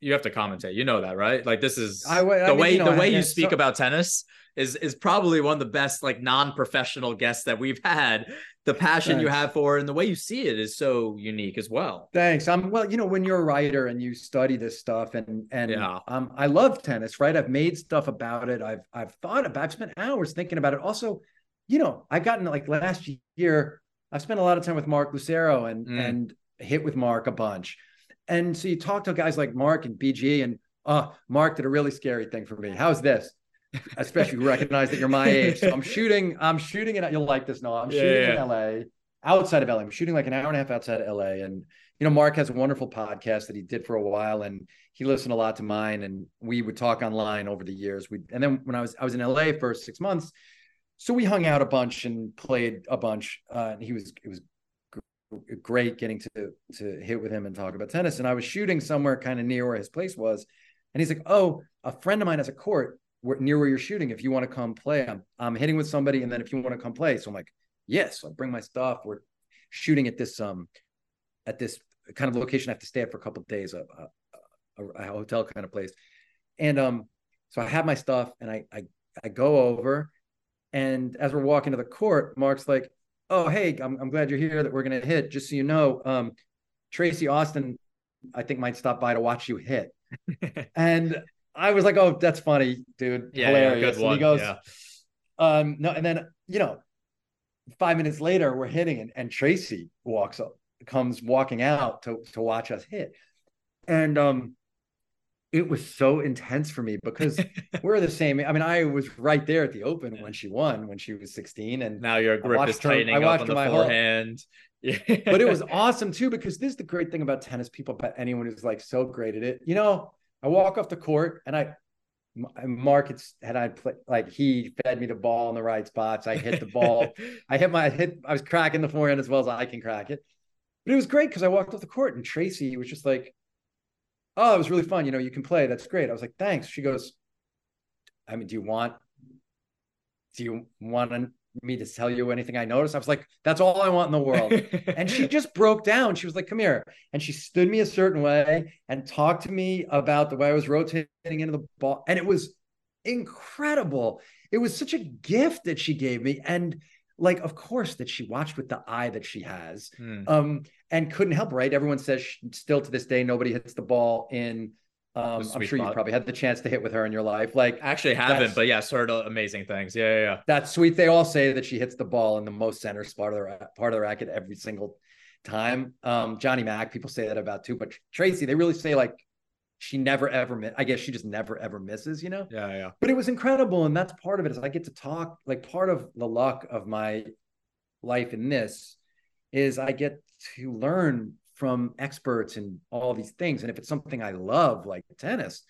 You have to commentate. You know that, right? Like this is I, I the mean, way you know, the way you speak so, about tennis is is probably one of the best like non-professional guests that we've had. The passion Thanks. you have for and the way you see it is so unique as well. Thanks. I'm well, you know, when you're a writer and you study this stuff and and yeah. um I love tennis, right? I've made stuff about it. I've I've thought about I've spent hours thinking about it. Also, you know, I've gotten like last year, I've spent a lot of time with Mark Lucero and mm. and hit with Mark a bunch. And so you talk to guys like Mark and BG and oh, Mark did a really scary thing for me. How's this? especially recognize that you're my age. So I'm shooting, I'm shooting it. You'll like this, no, I'm yeah, shooting yeah. in LA, outside of LA. I'm shooting like an hour and a half outside of LA. And you know, Mark has a wonderful podcast that he did for a while, and he listened a lot to mine. And we would talk online over the years. We and then when I was I was in LA for six months, so we hung out a bunch and played a bunch. Uh, and he was it was great getting to to hit with him and talk about tennis. And I was shooting somewhere kind of near where his place was, and he's like, "Oh, a friend of mine has a court near where you're shooting. If you want to come play, I'm I'm hitting with somebody, and then if you want to come play, so I'm like, yes, I'll bring my stuff. We're shooting at this um at this kind of location. I have to stay at for a couple days, a, a, a, hotel kind of place, and um so I have my stuff, and I I I go over And as we're walking to the court, Mark's like, "Oh, hey, I'm, I'm glad you're here. That we're gonna hit. Just so you know, um, Tracy Austin, I think might stop by to watch you hit." and I was like, "Oh, that's funny, dude. Yeah, Hilarious." yeah, good and one. he goes, yeah. um, no, and then you know, five minutes later, we're hitting, and, and Tracy walks up, comes walking out to to watch us hit, and um, it was so intense for me because we're the same. I mean, I was right there at the Open when she won when she was sixteen, and Now your grip is her- tightening I up watched on her the my whole- forehand. Yeah. but it was awesome too because this is the great thing about tennis. People, but anyone who's like so great at it, you know, I walk off the court and I, Mark, it's had I play like he fed me the ball in the right spots. I hit the ball. I hit my I hit. I was cracking the forehand as well as I can crack it. But it was great because I walked off the court and Tracy was just like, "Oh, it was really fun. You know, you can play. That's great." I was like, "Thanks." She goes, "I mean, do you want? Do you want me to tell you anything I noticed?" I was like, "That's all I want in the world." and she just broke down. She was like, "Come here," and she stood me a certain way and talked to me about the way I was rotating into the ball, and it was incredible. It was such a gift that she gave me, and like, of course, that she watched with the eye that she has, Hmm. um, and couldn't help. Right? Everyone says she, still to this day nobody hits the ball in. Um, I'm sure you probably had the chance to hit with her in your life. Like Actually haven't, but yes, heard of amazing things. Yeah, yeah, yeah. that's sweet. They all say that she hits the ball in the most center spot of the part of the racket every single time. Um, Johnny Mac, people say that about too, but Tracy, they really say like she never ever. I guess she just never ever misses, you know. Yeah, yeah. But it was incredible, and that's part of it. Is I get to talk. Like part of the luck of my life in this is I get to learn from experts and all these things. And if it's something I love, like tennis,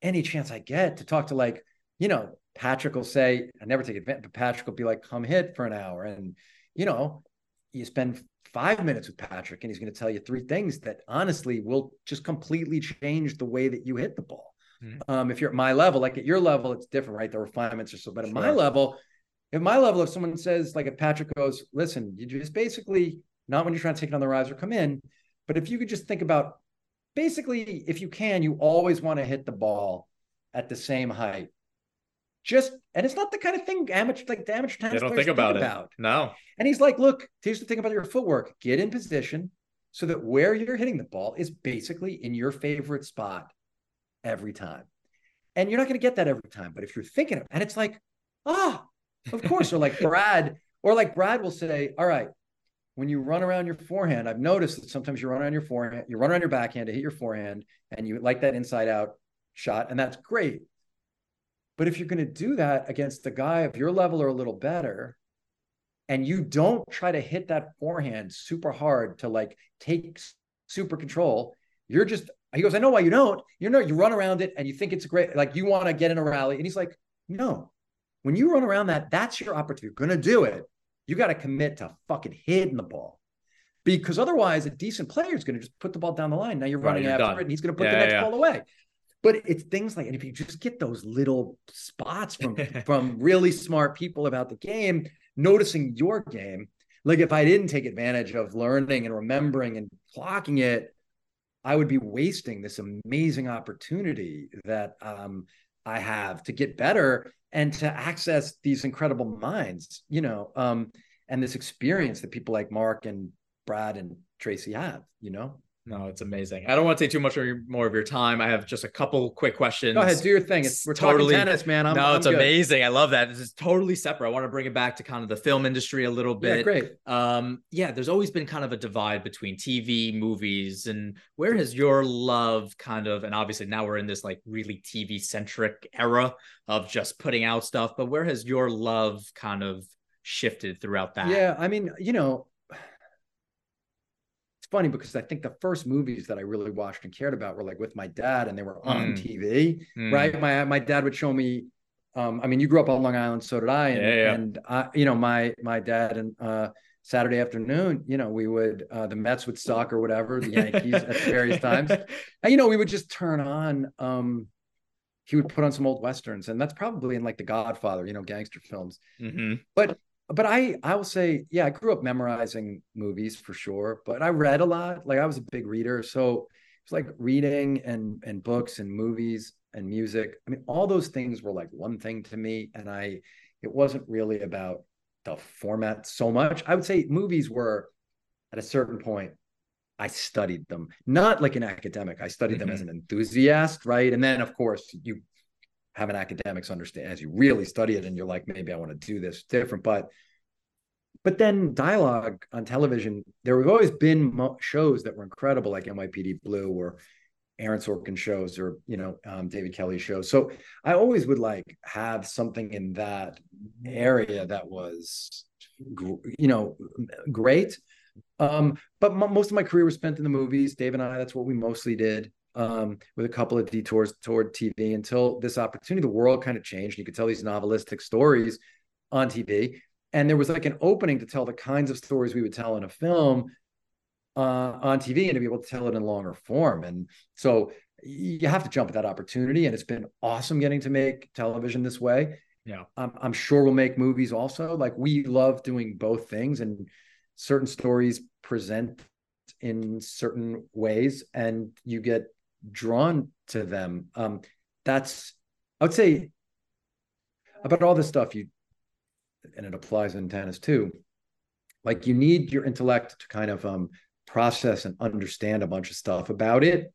any chance I get to talk to like, you know, Patrick will say, I never take advantage, but Patrick will be like, come hit for an hour. And, you know, you spend five minutes with Patrick and he's going to tell you three things that honestly will just completely change the way that you hit the ball. Mhm. Um, if you're at my level, like at your level, it's different, right? The refinements are so, but at my level, at my level, if someone says, like, if Patrick goes, listen, you just basically not when you're trying to take it on the rise or come in, but if you could just think about basically, if you can, you always want to hit the ball at the same height. Just and it's not the kind of thing amateur like the amateur tennis They don't players think about it. No. And he's like, look, here's the thing about your footwork: get in position so that where you're hitting the ball is basically in your favorite spot every time. And you're not going to get that every time, but if you're thinking, of, and it's like, ah, of course, or like Brad, or like Brad will say, all right, when you run around your forehand, I've noticed that sometimes you run around your forehand, you run around your backhand to hit your forehand, and you like that inside out shot, and that's great. But if you're going to do that against a guy of your level or a little better, and you don't try to hit that forehand super hard to like take super control, you're just, he goes, I know why you don't. You know, you run around it and you think it's great, like you want to get in a rally. And he's like, no, when you run around that, that's your opportunity. You're going to do it. You got to commit to fucking hitting the ball. Because otherwise, a decent player is going to just put the ball down the line. Now you're Right, running you're after done. it, and he's going to put Yeah, the next yeah. ball away. But it's things like, and if you just get those little spots from from really smart people about the game, noticing your game, like if I didn't take advantage of learning and remembering and clocking it, I would be wasting this amazing opportunity that um, I have to get better and to access these incredible minds, you know, um, and this experience that people like Mark and Brad and Tracy have, you know. No, it's amazing. I don't want to take too much more of your time. I have just a couple quick questions. Go ahead, do your thing. It's, we're Totally- talking tennis, man. I'm, no, I'm it's good. amazing. I love that. This is totally separate. I want to bring it back to kind of the film industry a little bit. Yeah, great. um yeah there's always been kind of a divide between tv movies and where has your love kind of and obviously now we're in this like really tv centric era of just putting out stuff but where has your love kind of shifted throughout that Yeah, I mean, you know, it's funny because I think the first movies that I really watched and cared about were like with my dad, and they were on Mm. TV, Mm. right? My my dad would show me. Um, I mean, you grew up on Long Island, so did I, and, Yeah, yeah. and I, you know, my my dad and uh, Saturday afternoon, you know, we would uh, the Mets would suck or whatever, the Yankees at various times, and you know, we would just turn on. Um, he would put on some old westerns, and that's probably in like The Godfather, you know, gangster films Mhm. but I I will say, yeah, I grew up memorizing movies for sure, but I read a lot. Like I was a big reader, so it's like reading and and books and movies and music. I mean, all those things were like one thing to me, and I it wasn't really about the format so much. I would say movies were at a certain point I studied them, not like an academic. I studied mm-hmm. them as mm-hmm. an enthusiast, right? And then, of course, you have an academic's understand as you really study it, and you're like, maybe I want to do this different. But, but then dialogue on television, there have always been shows that were incredible, like NYPD Blue or Aaron Sorkin shows, or you know, um, David Kelley shows. So I always would like have something in that area that was, you know, great um, but most of my career was spent in the movies. Dave and I, that's what we mostly did. Um, with a couple of detours toward TV until this opportunity, the world kind of changed. You could tell these novelistic stories on TV, and there was like an opening to tell the kinds of stories we would tell in a film uh, on TV and to be able to tell it in longer form. And so you have to jump at that opportunity, and it's been awesome getting to make television this way. Yeah, I'm, I'm sure we'll make movies also. Like we love doing both things, and certain stories present in certain ways and you get drawn to them um that's i would say about all this stuff you and it applies in tennis too like you need your intellect to kind of um process and understand a bunch of stuff about it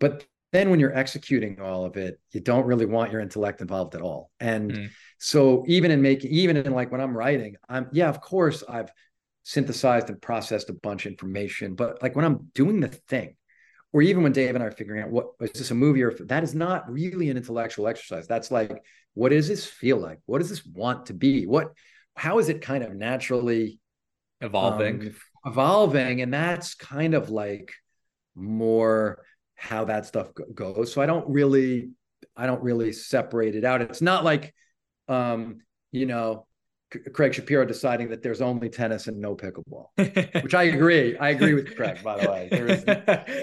but then when you're executing all of it you don't really want your intellect involved at all and mm. so even in making even in like when i'm writing i'm yeah of course i've synthesized and processed a bunch of information. But like when I'm doing the thing, or even when Dave and I are figuring out what is this a movie or that is not really an intellectual exercise. That's like, what does this feel like? What does this want to be? What, how is it kind of naturally evolving? Um, evolving, and that's kind of like more how that stuff goes. So I don't really, I don't really separate it out. It's not like, um, you know, Craig Shapiro deciding that there's only tennis and no pickleball, which I agree. I agree with Craig, by the way. There is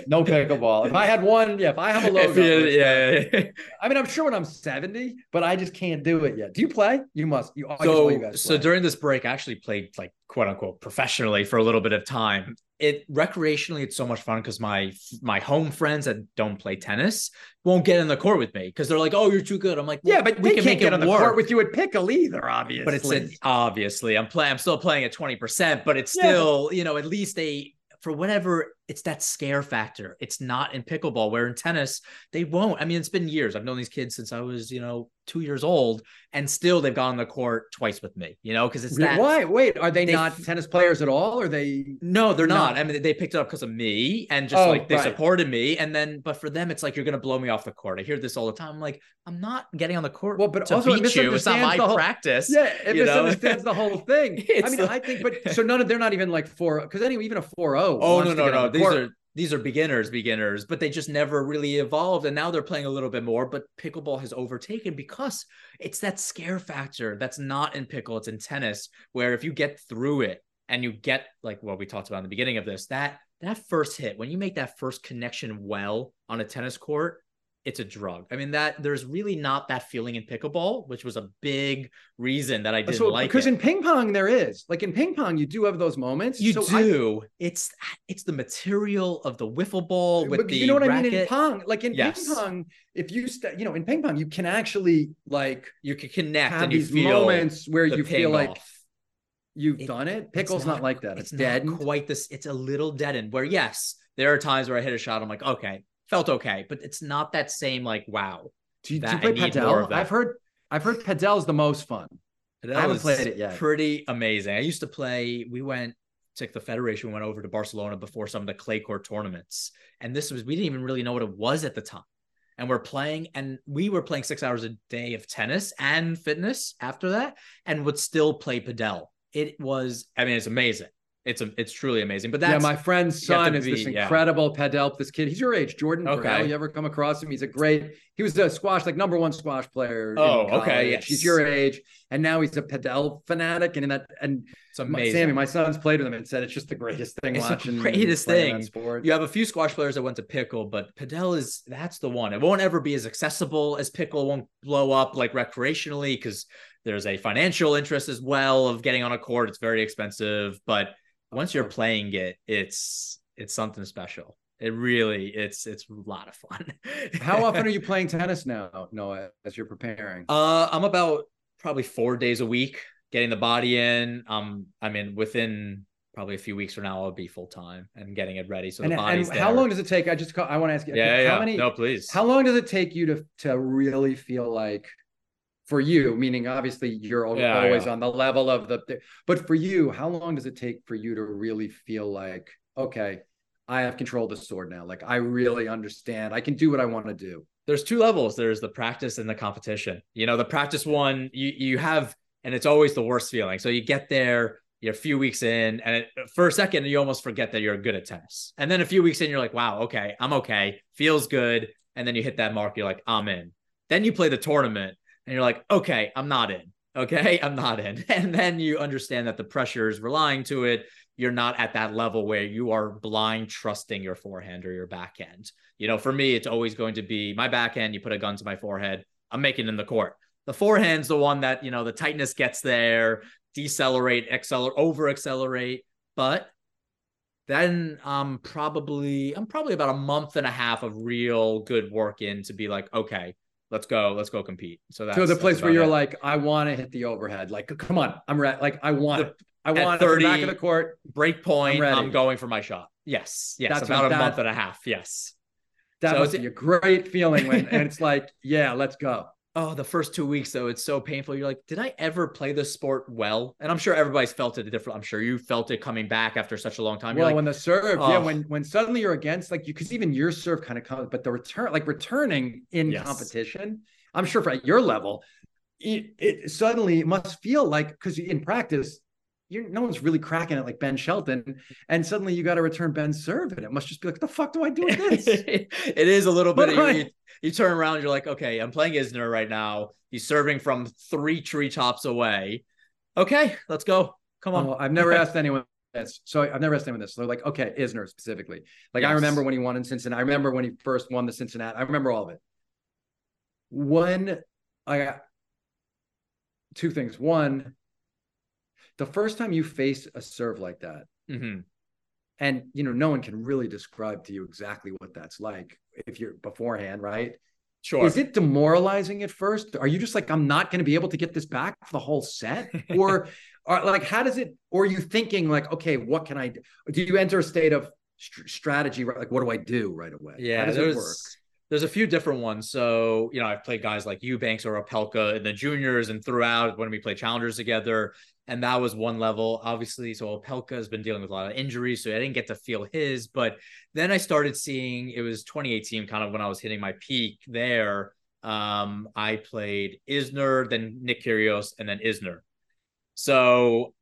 no pickleball. If I had one, yeah, if I have a logo, you, yeah, yeah, I mean, I'm sure when I'm 70, but I just can't do it yet. Do you play? You must. You, so, you so during this break, I actually played like quote unquote professionally for a little bit of time it recreationally it's so much fun because my my home friends that don't play tennis won't get in the court with me because they're like, "Oh, you're too good." I'm like, well, "Yeah, but we can make it on the court with you at pickle either, obviously." But it's a, obviously I'm playing. I'm still playing at twenty percent, but it's still yeah. you know at least a for whatever it's that scare factor. It's not in pickleball, where in tennis, they won't. I mean, it's been years. I've known these kids since I was, you know, two years old, and still they've gone on the court twice with me, you know, because it's that. Why? Wait, are they, they, not tennis players at all? Or they? No, they're not. not. I mean, they picked it up because of me and just oh, like they right. supported me. And then, but for them, it's like, you're going to blow me off the court. I hear this all the time. I'm like, I'm not getting on the court well, but to also beat you. It's not my whole, practice. Yeah, it misunderstands know? the whole thing. I mean, I think, but so none of, they're not even like four, because anyway, even a 4 0. Oh, no, no, no. These are, these are beginners, beginners, but they just never really evolved. And now they're playing a little bit more, but pickleball has overtaken because it's that scare factor that's not in pickle, it's in tennis, where if you get through it and you get like what we talked about in the beginning of this, that that first hit, when you make that first connection well on a tennis court, it's a drug. I mean that there's really not that feeling in pickleball, which was a big reason that I didn't so, like because in ping pong there is. Like in ping pong, you do have those moments. You so do. I, it's it's the material of the wiffle ball with the you know what racket. I mean in pong. Like in yes. ping pong, if you st- you know in ping pong, you can actually like you can connect and you feel moments where you feel like you've it, done it. Pickle's not, not, like that. It's, it's dead. Quite this. It's a little deadened. Where yes, there are times where I hit a shot. I'm like, okay, felt okay, but it's not that same like wow. Do you, do you play Padel? I've heard I've heard Padel's the most fun. Padel I haven't played it yet. Pretty amazing. I used to play. We went to the federation. We went over to Barcelona before some of the clay court tournaments, and this was we didn't even really know what it was at the time. And we're playing, and we were playing six hours a day of tennis and fitness after that, and would still play Padel. It was, I mean, it's amazing it's a, it's truly amazing. But that's yeah, my friend's son is be, this incredible yeah. padel. This kid, he's your age, Jordan. Okay, Burrell, you ever come across him? He's a great. He was a squash like number one squash player. Oh, okay, yes. He's your age, and now he's a padel fanatic. And in that, and it's amazing. Sammy, my son's played with him and said it's just the greatest thing. It's watching the greatest thing. You have a few squash players that went to pickle, but padel is that's the one. It won't ever be as accessible as pickle. It won't blow up like recreationally because there's a financial interest as well of getting on a court. It's very expensive, but once you're playing it, it's it's something special. It really it's it's a lot of fun. How often are you playing tennis now, Noah, as you're preparing? Uh I'm about probably four days a week, getting the body in. Um, I mean, within probably a few weeks from now, I'll be full time and getting it ready. So and, the body's and how long does it take? I just I want to ask you. Yeah, how yeah. many? no, please. How long does it take you to to really feel like for you, meaning obviously you're al- Yeah, always yeah. on the level of the, the- but for you, how long does it take for you to really feel like, okay, I have control of the sword now. Like I really understand. I can do what I want to do. there's two levels there's the practice and the competition you know the practice one you you have and it's always the worst feeling so you get there you're a few weeks in and it, for a second you almost forget that you're good at tennis and then a few weeks in you're like wow okay i'm okay feels good and then you hit that mark you're like i'm in then you play the tournament and you're like okay i'm not in okay i'm not in and then you understand that the pressure is relying to it you're not at that level where you are blind trusting your forehand or your backhand you know, for me, it's always going to be my backhand. You put a gun to my forehead, I'm making in the court. The forehand's the one that, you know, the tightness gets there, decelerate, accelerate, over accelerate. But then I'm probably, I'm probably about a month and a half of real good work in to be like, okay, let's go, let's go compete. So that's to the that's place where you're it. like, I want to hit the overhead. Like, come on, I'm ready. Like, I want The- it. I want it from the back of the court. break point. I'm ready. I'm, going for my shot. Yes. Yes. That's about a month and a half. Yes. That So must be a great feeling when, and it's like, yeah, let's go. Oh, the first two weeks though, it's so painful. You're like, did I ever play this sport well? And I'm sure everybody's felt it different. I'm sure you felt it coming back after such a long time. Well, like, when the serve, yeah, oh. when when suddenly you're against, like you, because even your serve kind of comes, but the return, like returning in Yes. competition, I'm sure for at your level, it, it suddenly must feel like because in practice, you're no one's really cracking it like Ben Shelton, and suddenly you got to return Ben's serve, and it must just be like, the fuck do I do with this? it is a little bit. You, I- you, you turn around, you're like, okay, I'm playing Isner right now. He's serving from three treetops away. Okay, let's go. Come on. Oh, I've never asked anyone this. So I've never asked anyone this. So they're like, okay, Isner specifically. Like I remember when he won in Cincinnati. I remember when he first won the Cincinnati. I remember all of it. When I got two things. One, the first time you face a serve like that, Mhm. and you know, no one can really describe to you exactly what that's like if you're beforehand, right? Sure. Is it demoralizing at first? Are you just like, I'm not going to be able to get this back for the whole set? Or, or like, how does it, or are you thinking like, okay, what can I do? Do you enter a state of str- strategy? Right? Like, what do I do right away? Yeah, there's it work? there's a few different ones. So you know, I've played guys like Eubanks or Opelka in the juniors and throughout when we play challengers together, and that was one level. Obviously, so Opelka has been dealing with a lot of injuries, so I didn't get to feel his. But then I started seeing it was 2018, kind of when I was hitting my peak there. Um, I played Isner, then Nick Kyrgios, and then Isner. So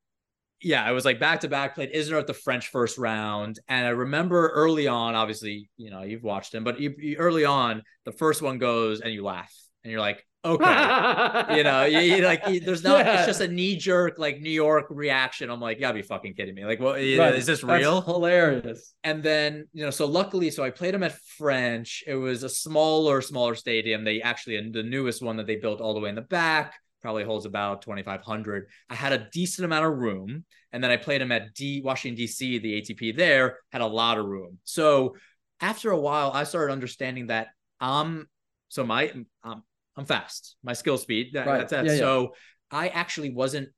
yeah, I was like back to back, played Isner at the French first round. And I remember early on, obviously, you know, you've watched him, but you, you- early on, the first one goes and you laugh and you're like, okay. you know, you, you like, you- there's not, Yeah. it's just a knee jerk, like New York reaction. I'm like, you gotta be fucking kidding me. Like, what you know, is this That's real? hilarious. and then you know so luckily so i played him at french it was a smaller smaller stadium they actually the newest one that they built all the way in the back probably holds about 2500 i had a decent amount of room and then i played him at d washington dc the atp there had a lot of room so after a while i started understanding that um so my um, i'm fast my skill speed that, Right. that's it Yeah, yeah. so i actually wasn't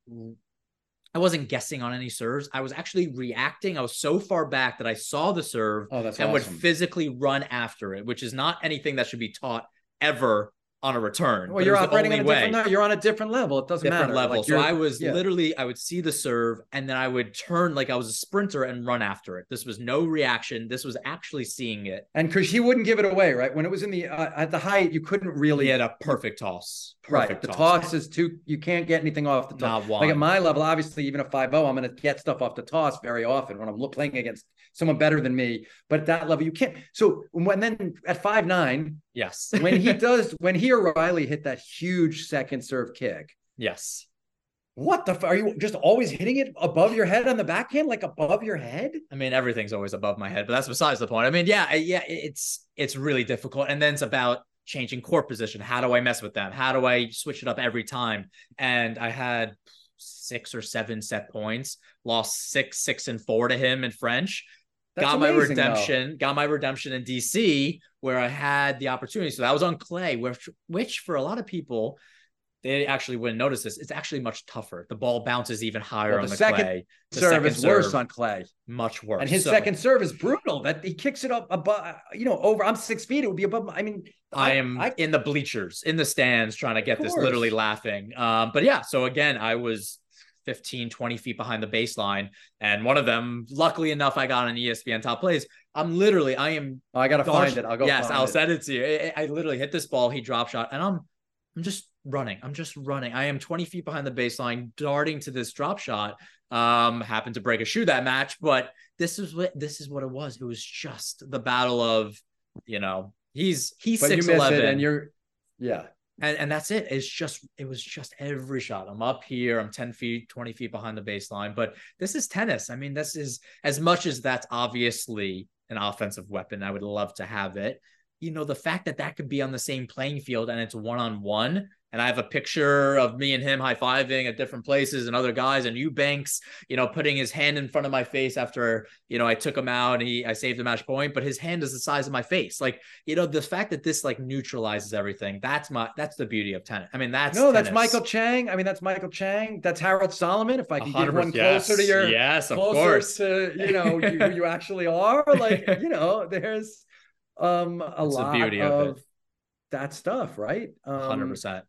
I wasn't guessing on any serves. I was actually reacting. I was so far back that I saw the serve Oh, and would physically run after it, which is not anything that should be taught ever on a return. well, you're operating on a only different, way no, you're on a different level. It doesn't different matter. level. Like, so I was yeah. literally, I would see the serve and then I would turn like I was a sprinter and run after it. This was no reaction. This was actually seeing it. and because he wouldn't give it away, right? When it was in the uh, at the height, you couldn't really. He had a perfect toss. right. The toss is too. You can't get anything off the toss. Not one. Like at my level, obviously, even a 5 0, I'm going to get stuff off the toss very often when I'm playing against someone better than me. But at that level, you can't. So when then at 5 9, yes. when he does, when he or Reilly hit that huge second serve kick, yes. what the? F- are you just always hitting it above your head on the backhand, like above your head? I mean, everything's always above my head, but that's besides the point. I mean, yeah, yeah, it's it's really difficult, and then it's about changing court position. How do I mess with them? How do I switch it up every time? And I had six or seven set points, lost six, six and four to him in French. That's got my amazing, though. redemption, got my redemption in DC where I had the opportunity. So that was on clay, which which for a lot of people they actually wouldn't notice this. It's actually much tougher. The ball bounces even higher Well, on the the, second clay. The serve second is worse on clay. much worse. And his So, second serve is brutal. That he kicks it up above, you know, over. I'm six feet. It would be above. I mean, I am I, in the bleachers, in the stands, trying to get this, literally laughing. Um, but yeah, so again, I was 15, 20 feet behind the baseline. And one of them, luckily enough, I got an ESPN top plays. I'm literally, I am I gotta Gosh, find it. I'll go. Yes, I'll it. send it to you. I, I literally hit this ball. He drop shot, and I'm I'm just running. I'm just running. I am 20 feet behind the baseline, darting to this drop shot. Um, happened to break a shoe that match, but this is what this is what it was. It was just the battle of, you know, he's he's six eleven, and you're, yeah. And, and that's it. It's just it was just every shot. I'm up here. I'm 10 feet, 20 feet behind the baseline. But this is tennis. I mean, this is as much as that's obviously an offensive weapon. I would love to have it. You know, the fact that that could be on the same playing field and it's one on one. And I have a picture of me and him high fiving at different places and other guys and Eubanks, you know, putting his hand in front of my face after, you know, I took him out and he, I saved the match point, but his hand is the size of my face. Like, you know, the fact that this like neutralizes everything, that's my, that's the beauty of tennis. I mean, that's, no, that's. Michael Chang. I mean, that's Michael Chang. That's Harold Solomon. If I can get 100%. one Yes, closer to your, yes, of closer course. to you know you, who you actually are. Like you know, there's um a That's lot beauty of, of that stuff, right? Um, 100%.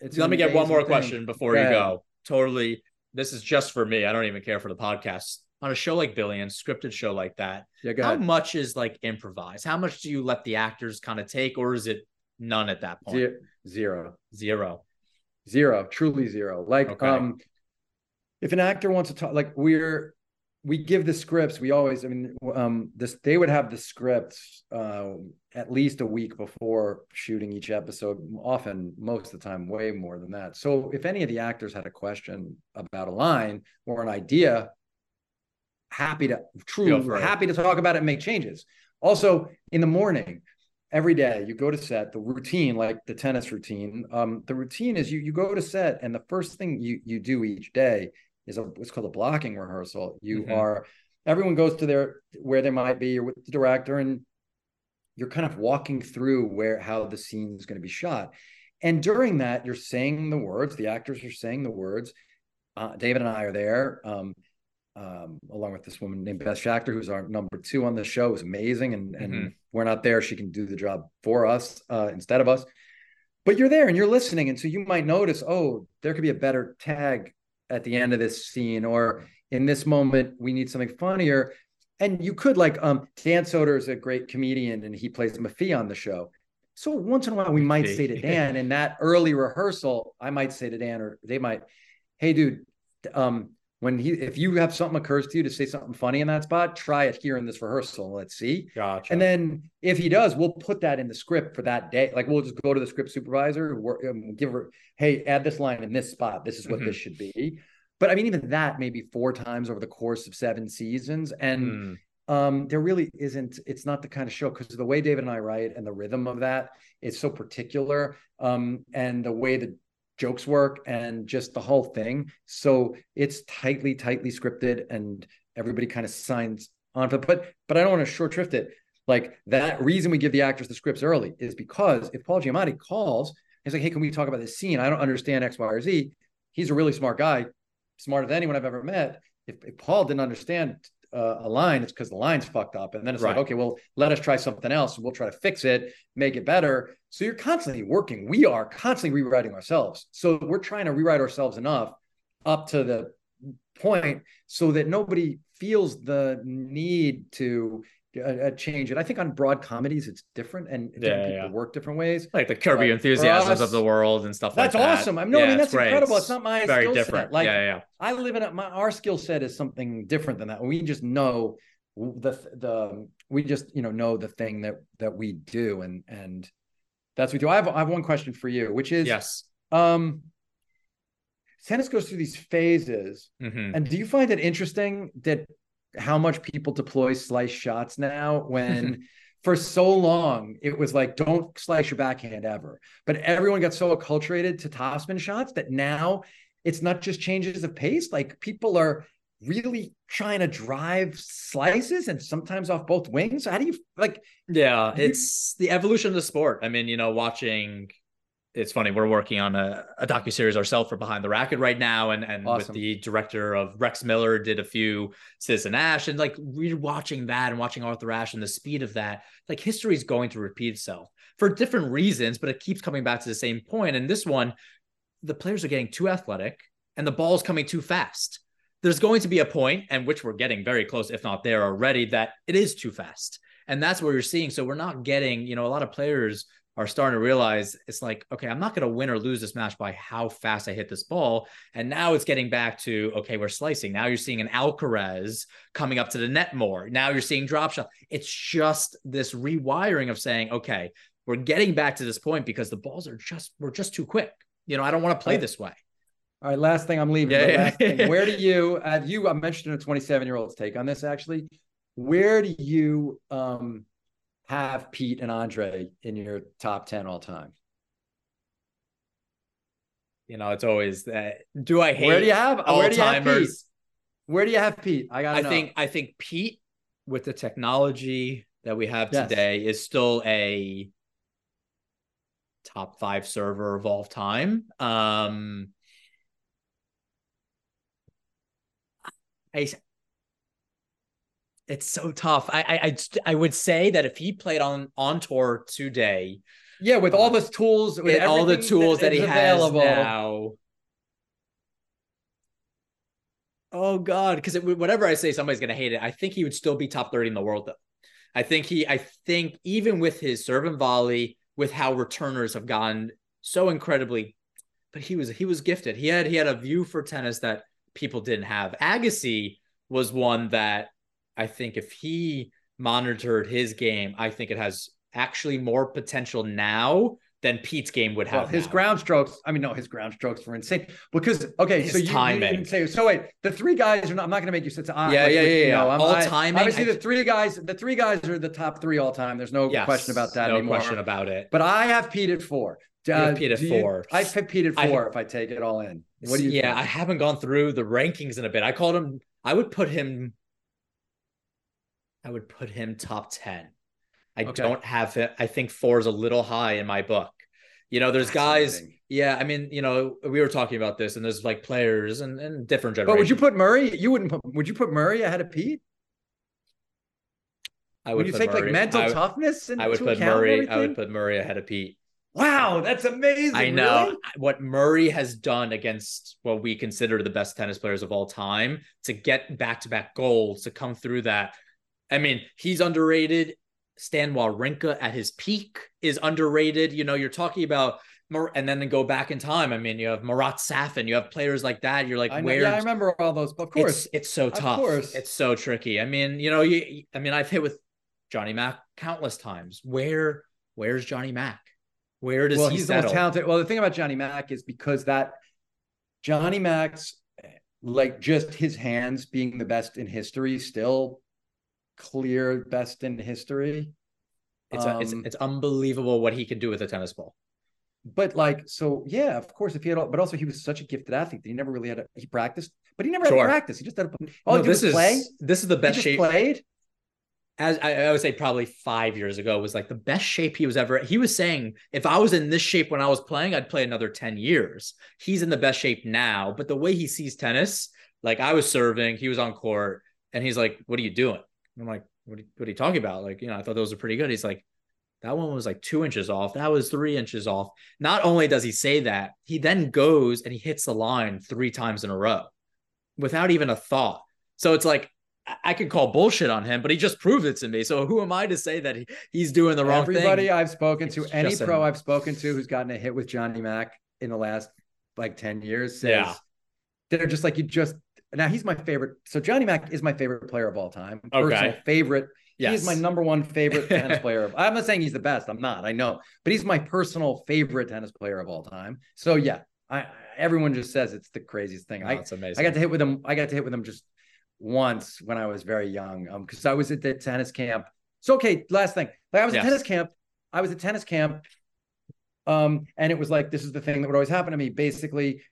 It's Let me get one more thing. question before you go. Totally. This is just for me. I don't even care for the podcast. On a show like Billions, scripted show like that, Yeah, how much is like improvised? How much do you let the actors kind of take, or is it none at that point? Ze- Zero. Zero. Zero, truly zero. Like, Okay. um, if an actor wants to talk, like we're, we give the scripts. We always, I mean, um, this they would have the scripts uh, at least a week before shooting each episode. Often, most of the time, way more than that. So, if any of the actors had a question about a line or an idea, happy to truly happy to talk about it and make changes. Also, in the morning, every day you go to set the routine like the tennis routine um the routine is you you go to set and the first thing you you do each day is a what's called a blocking rehearsal you Mhm. are everyone goes to their where they might be or with the director and you're kind of walking through where how the scene is going to be shot and during that you're saying the words the actors are saying the words uh, david and i are there um um, along with this woman named Beth Schacter, who's our number two on the show, is amazing. And, and Mhm. we're not there. She can do the job for us uh, instead of us. But you're there and you're listening. And so you might notice, oh, there could be a better tag at the end of this scene, or in this moment, we need something funnier. And you could, like, um, Dan Soder is a great comedian and he plays Mafee on the show. So once in a while, we might say to Dan in that early rehearsal, I might say to Dan, or they might, hey, dude, um, when he if you have something occurs to you to say something funny in that spot, try it here in this rehearsal. Let's see. Gotcha. And then if he does, we'll put that in the script for that day. Like we'll just go to the script supervisor, work, um, give her, hey, add this line in this spot. This is what Mhm. this should be. But I mean, even that maybe four times over the course of seven seasons, and Mm, um, there really isn't. It's not the kind of show because the way David and I write and the rhythm of that is so particular, um, and the way the jokes work and just the whole thing. So it's tightly, tightly scripted, and everybody kind of signs on for. But but I don't want to short shrift it. Like that reason we give the actors the scripts early is because if Paul Giamatti calls, he's like, "Hey, can we talk about this scene? I don't understand X, Y, or Z." He's a really smart guy, smarter than anyone I've ever met. If, if Paul didn't understand uh, a line, it's because the line's fucked up. And then it's Right. like, okay, well, let us try something else. We'll try to fix it, make it better. So you're constantly working. We are constantly rewriting ourselves. So we're trying to rewrite ourselves enough up to the point so that nobody feels the need to uh, change And I think on broad comedies, it's different and different Yeah, people yeah. work different ways. like the Kirby But enthusiasms us, of the world and stuff That's like that. That's awesome. I'm no, I mean Yeah, that's great. incredible. It's not my very skill different. set. Like yeah, yeah. I live in a, my our skill set is something different than that. We just know the the we just you know know the thing that that we do and and that's what we do. I have I have one question for you, which is Yes. um tennis goes through these phases hmm and do you find it interesting that how much people deploy slice shots now when for so long it was like don't slice your backhand ever. But everyone got so acculturated to topspin shots that now it's not just changes of pace. Like people are really trying to drive slices and sometimes off both wings. How do you like Yeah, it's the evolution of the sport. I mean, you know, watching it's funny we're working on a, a docu-series ourselves for Behind the Racquet right now and and Awesome. with the director of rex miller did a few Citizen Ashe and like we're watching that and watching arthur ashe and the speed of that like history is going to repeat itself for different reasons but it keeps coming back to the same point and this one the players are getting too athletic and the ball's coming too fast there's going to be a point and which we're getting very close if not there already that it is too fast and that's what you're seeing so we're not getting you know a lot of players are starting to realize it's like, okay, I'm not going to win or lose this match by how fast I hit this ball. And now it's getting back to, okay, we're slicing. Now you're seeing an Alcaraz coming up to the net more. Now you're seeing drop shot. It's just this rewiring of saying, okay, we're getting back to this point because the balls are just, we're just too quick. You know, I don't want to play this way. All right, last thing I'm leaving. Yeah, yeah. where do you have you? I mentioned a 27 year old's take on this actually. Where do you um have Pete and Andre in your top 10 all time? You know, it's always that. Do I hate Where do you have all where do you have Pete? timers? Where do you have Pete? I got I think I think Pete with the technology that we have Yes. today is still a top five server of all time. Um I it's so tough. I I I, I would say that if he played on on tour today, yeah, with all um, the tools, with all the tools that he available. has now. Oh God, because whatever I say, somebody's gonna hate it. I think he would still be top thirty in the world, though. I think he, I think even with his serve and volley, with how returners have gone so incredibly, but he was he was gifted. He had he had a view for tennis that people didn't have. Agassi was one that I think if he monitored his game, I think it has actually more potential now than Pete's game would have. Well, his now. ground strokes. I mean, no, his ground strokes were insane. Because okay, His so you, you timing. didn't say so. Wait, the three guys are not. I'm not going to make you sit. To, Yeah, yeah, yeah, yeah. I'm, All I- timing, Obviously, I- the three guys. The three guys are the top three all time. There's no Yes, question about that no anymore. question about it. But I have Pete at four. Uh, have Pete at do you- four. I have Pete at I- four if I take it all in. What do you? Yeah, think? I haven't gone through the rankings in a bit. I called him. I would put him. I would put him top ten. I Okay. don't have it. I think four is a little high in my book. You know, there's guys. Yeah, I mean, you know, we were talking about this, and there's like players and, and different generations. But would you put Murray? You wouldn't put. Would you put Murray ahead of Pete? I Would you take Murray- like mental I, toughness? Into I would put Murray. I would put Murray ahead of Pete. Wow, that's amazing. I know really? what Murray has done against what we consider the best tennis players of all time to get back to back goals to come through that. I mean, he's underrated. Stan Wawrinka at his peak is underrated. You know, you're talking about and then go back in time. I mean, you have Marat Safin, you have players like that. You're like, I know, where? yeah, I remember all those. Of course, It's, it's so tough. Of course. It's so tricky. I mean, you know, you, I mean, I've hit with Johnny Mac countless times. Where, where's Johnny Mac? Where does well, he he's the settle? talented. Well, the thing about Johnny Mac is because that Johnny Mac's eh, like just his hands being the best in history, still clear best in history. It's, a, it's Um, it's unbelievable what he can do with a tennis ball. But like, so yeah, of course, if he had, all, but also he was such a gifted athlete that he never really had a, he practiced, but he never had Sure. to practice. He just had to, all No, this is play. this is the best shape. played. As I, I would say, probably five years ago was like the best shape he was ever. He was saying, if I was in this shape when I was playing, I'd play another ten years. He's in the best shape now, but the way he sees tennis, like I was serving, he was on court, and he's like, "What are you doing?" I'm like, "What are you, what are you talking about?" Like, you know, I thought those were pretty good. He's like, "That one was like two inches off. That was three inches off." Not only does he say that, he then goes and he hits the line three times in a row without even a thought. So it's like I- could call bullshit on him, but he just proved it to me. So who am I to say that he, he's doing the wrong Everybody thing? Everybody I've spoken to, any pro I've spoken to who's gotten a hit with Johnny Mac in the last like 10 years says Yeah. they're just like you just now he's my favorite. So Johnny Mac is my favorite player of all time. Personal favorite. Yes. He is my number one favorite tennis player. Of, I'm not saying he's the best. I'm not. I know, but he's my personal favorite tennis player of all time. So yeah, I everyone just says it's the craziest thing. Oh, I amazing. I got to hit with him. I got to hit with him just once when I was very young. Um, because I was at the tennis camp. So okay, last thing. Like I was Yes. at tennis camp. I was at tennis camp. Um, and it was like this is the thing that would always happen to me. Basically,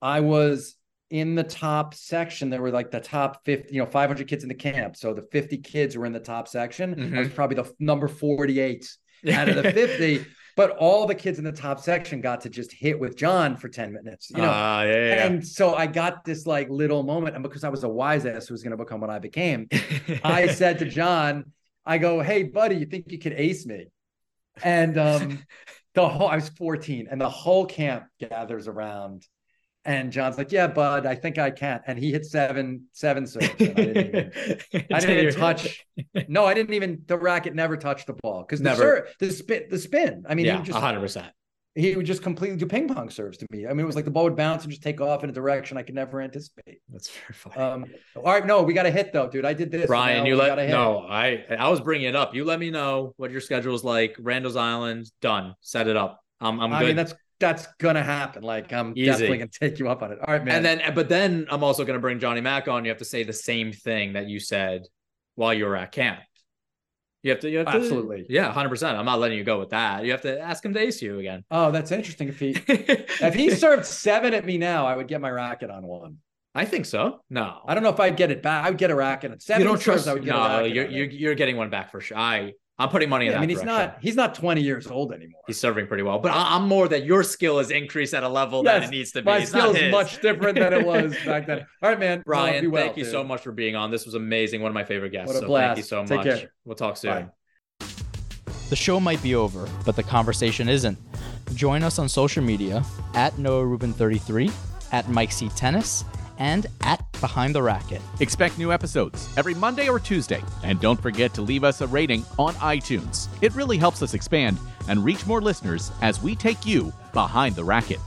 I was in the top section. There were like the top 50, you know, 500 kids in the camp. So the 50 kids were in the top section. I was probably the number 48 out of the 50. but all the kids in the top section got to just hit with John for 10 minutes, you know. Uh, yeah, yeah. And so I got this like little moment, and because I was a wise ass who was going to become what I became, I said to John, I go, "Hey, buddy, you think you could ace me?" And um, the whole I was 14, and the whole camp gathers around, and John's like, "Yeah, bud, I think I can't. And he hit seven seven serves. I didn't even, I didn't even touch. No, I didn't even. The racket never touched the ball because the serve, the spin, the spin. I mean, yeah, he just hundred percent. he would just completely do ping pong serves to me. I mean, it was like the ball would bounce and just take off in a direction I could never anticipate. That's very funny. Um, all right, no, we got a hit though, dude. I did this. Brian, you let no. I I was bringing it up. You let me know what your schedule is like. Randall's Island, done. Set it up. I'm I'm I good. mean, that's that's gonna happen. Like, I'm Easy. definitely gonna take you up on it. All right, man. and then, but then I'm also going to bring Johnny Mac on. You have to say the same thing that you said while you were at camp. You have to, you have to Absolutely. yeah, hundred percent. I'm not letting you go with that. You have to ask him to ace you again. oh, that's interesting. If he if he served seven at me now, I would get my racket on one. I think so. No, I don't know if I'd get it back. I would get a racket at seven. you don't serves, trust. I would get No, you're you're you're getting one back for sure. I I'm putting money in Yeah, that. I mean, he's direction. not he's not 20 years old anymore. He's serving pretty well, but I- I'm more that your skill is increased at a level that it needs to be. My It's not skill is his. much different than it was back then. All right, man. Well, Brian, be well, thank you dude. so much for being on. This was amazing. One of my favorite guests. What a so blast. thank you so Take much. care. We'll talk soon. Bye. The show might be over, but the conversation isn't. Join us on social media at Noah Rubin 33, at Mike C Tennis, and at Behind the Racquet. Expect new episodes every Monday or Tuesday. And don't forget to leave us a rating on iTunes. It really helps us expand and reach more listeners as we take you behind the racket.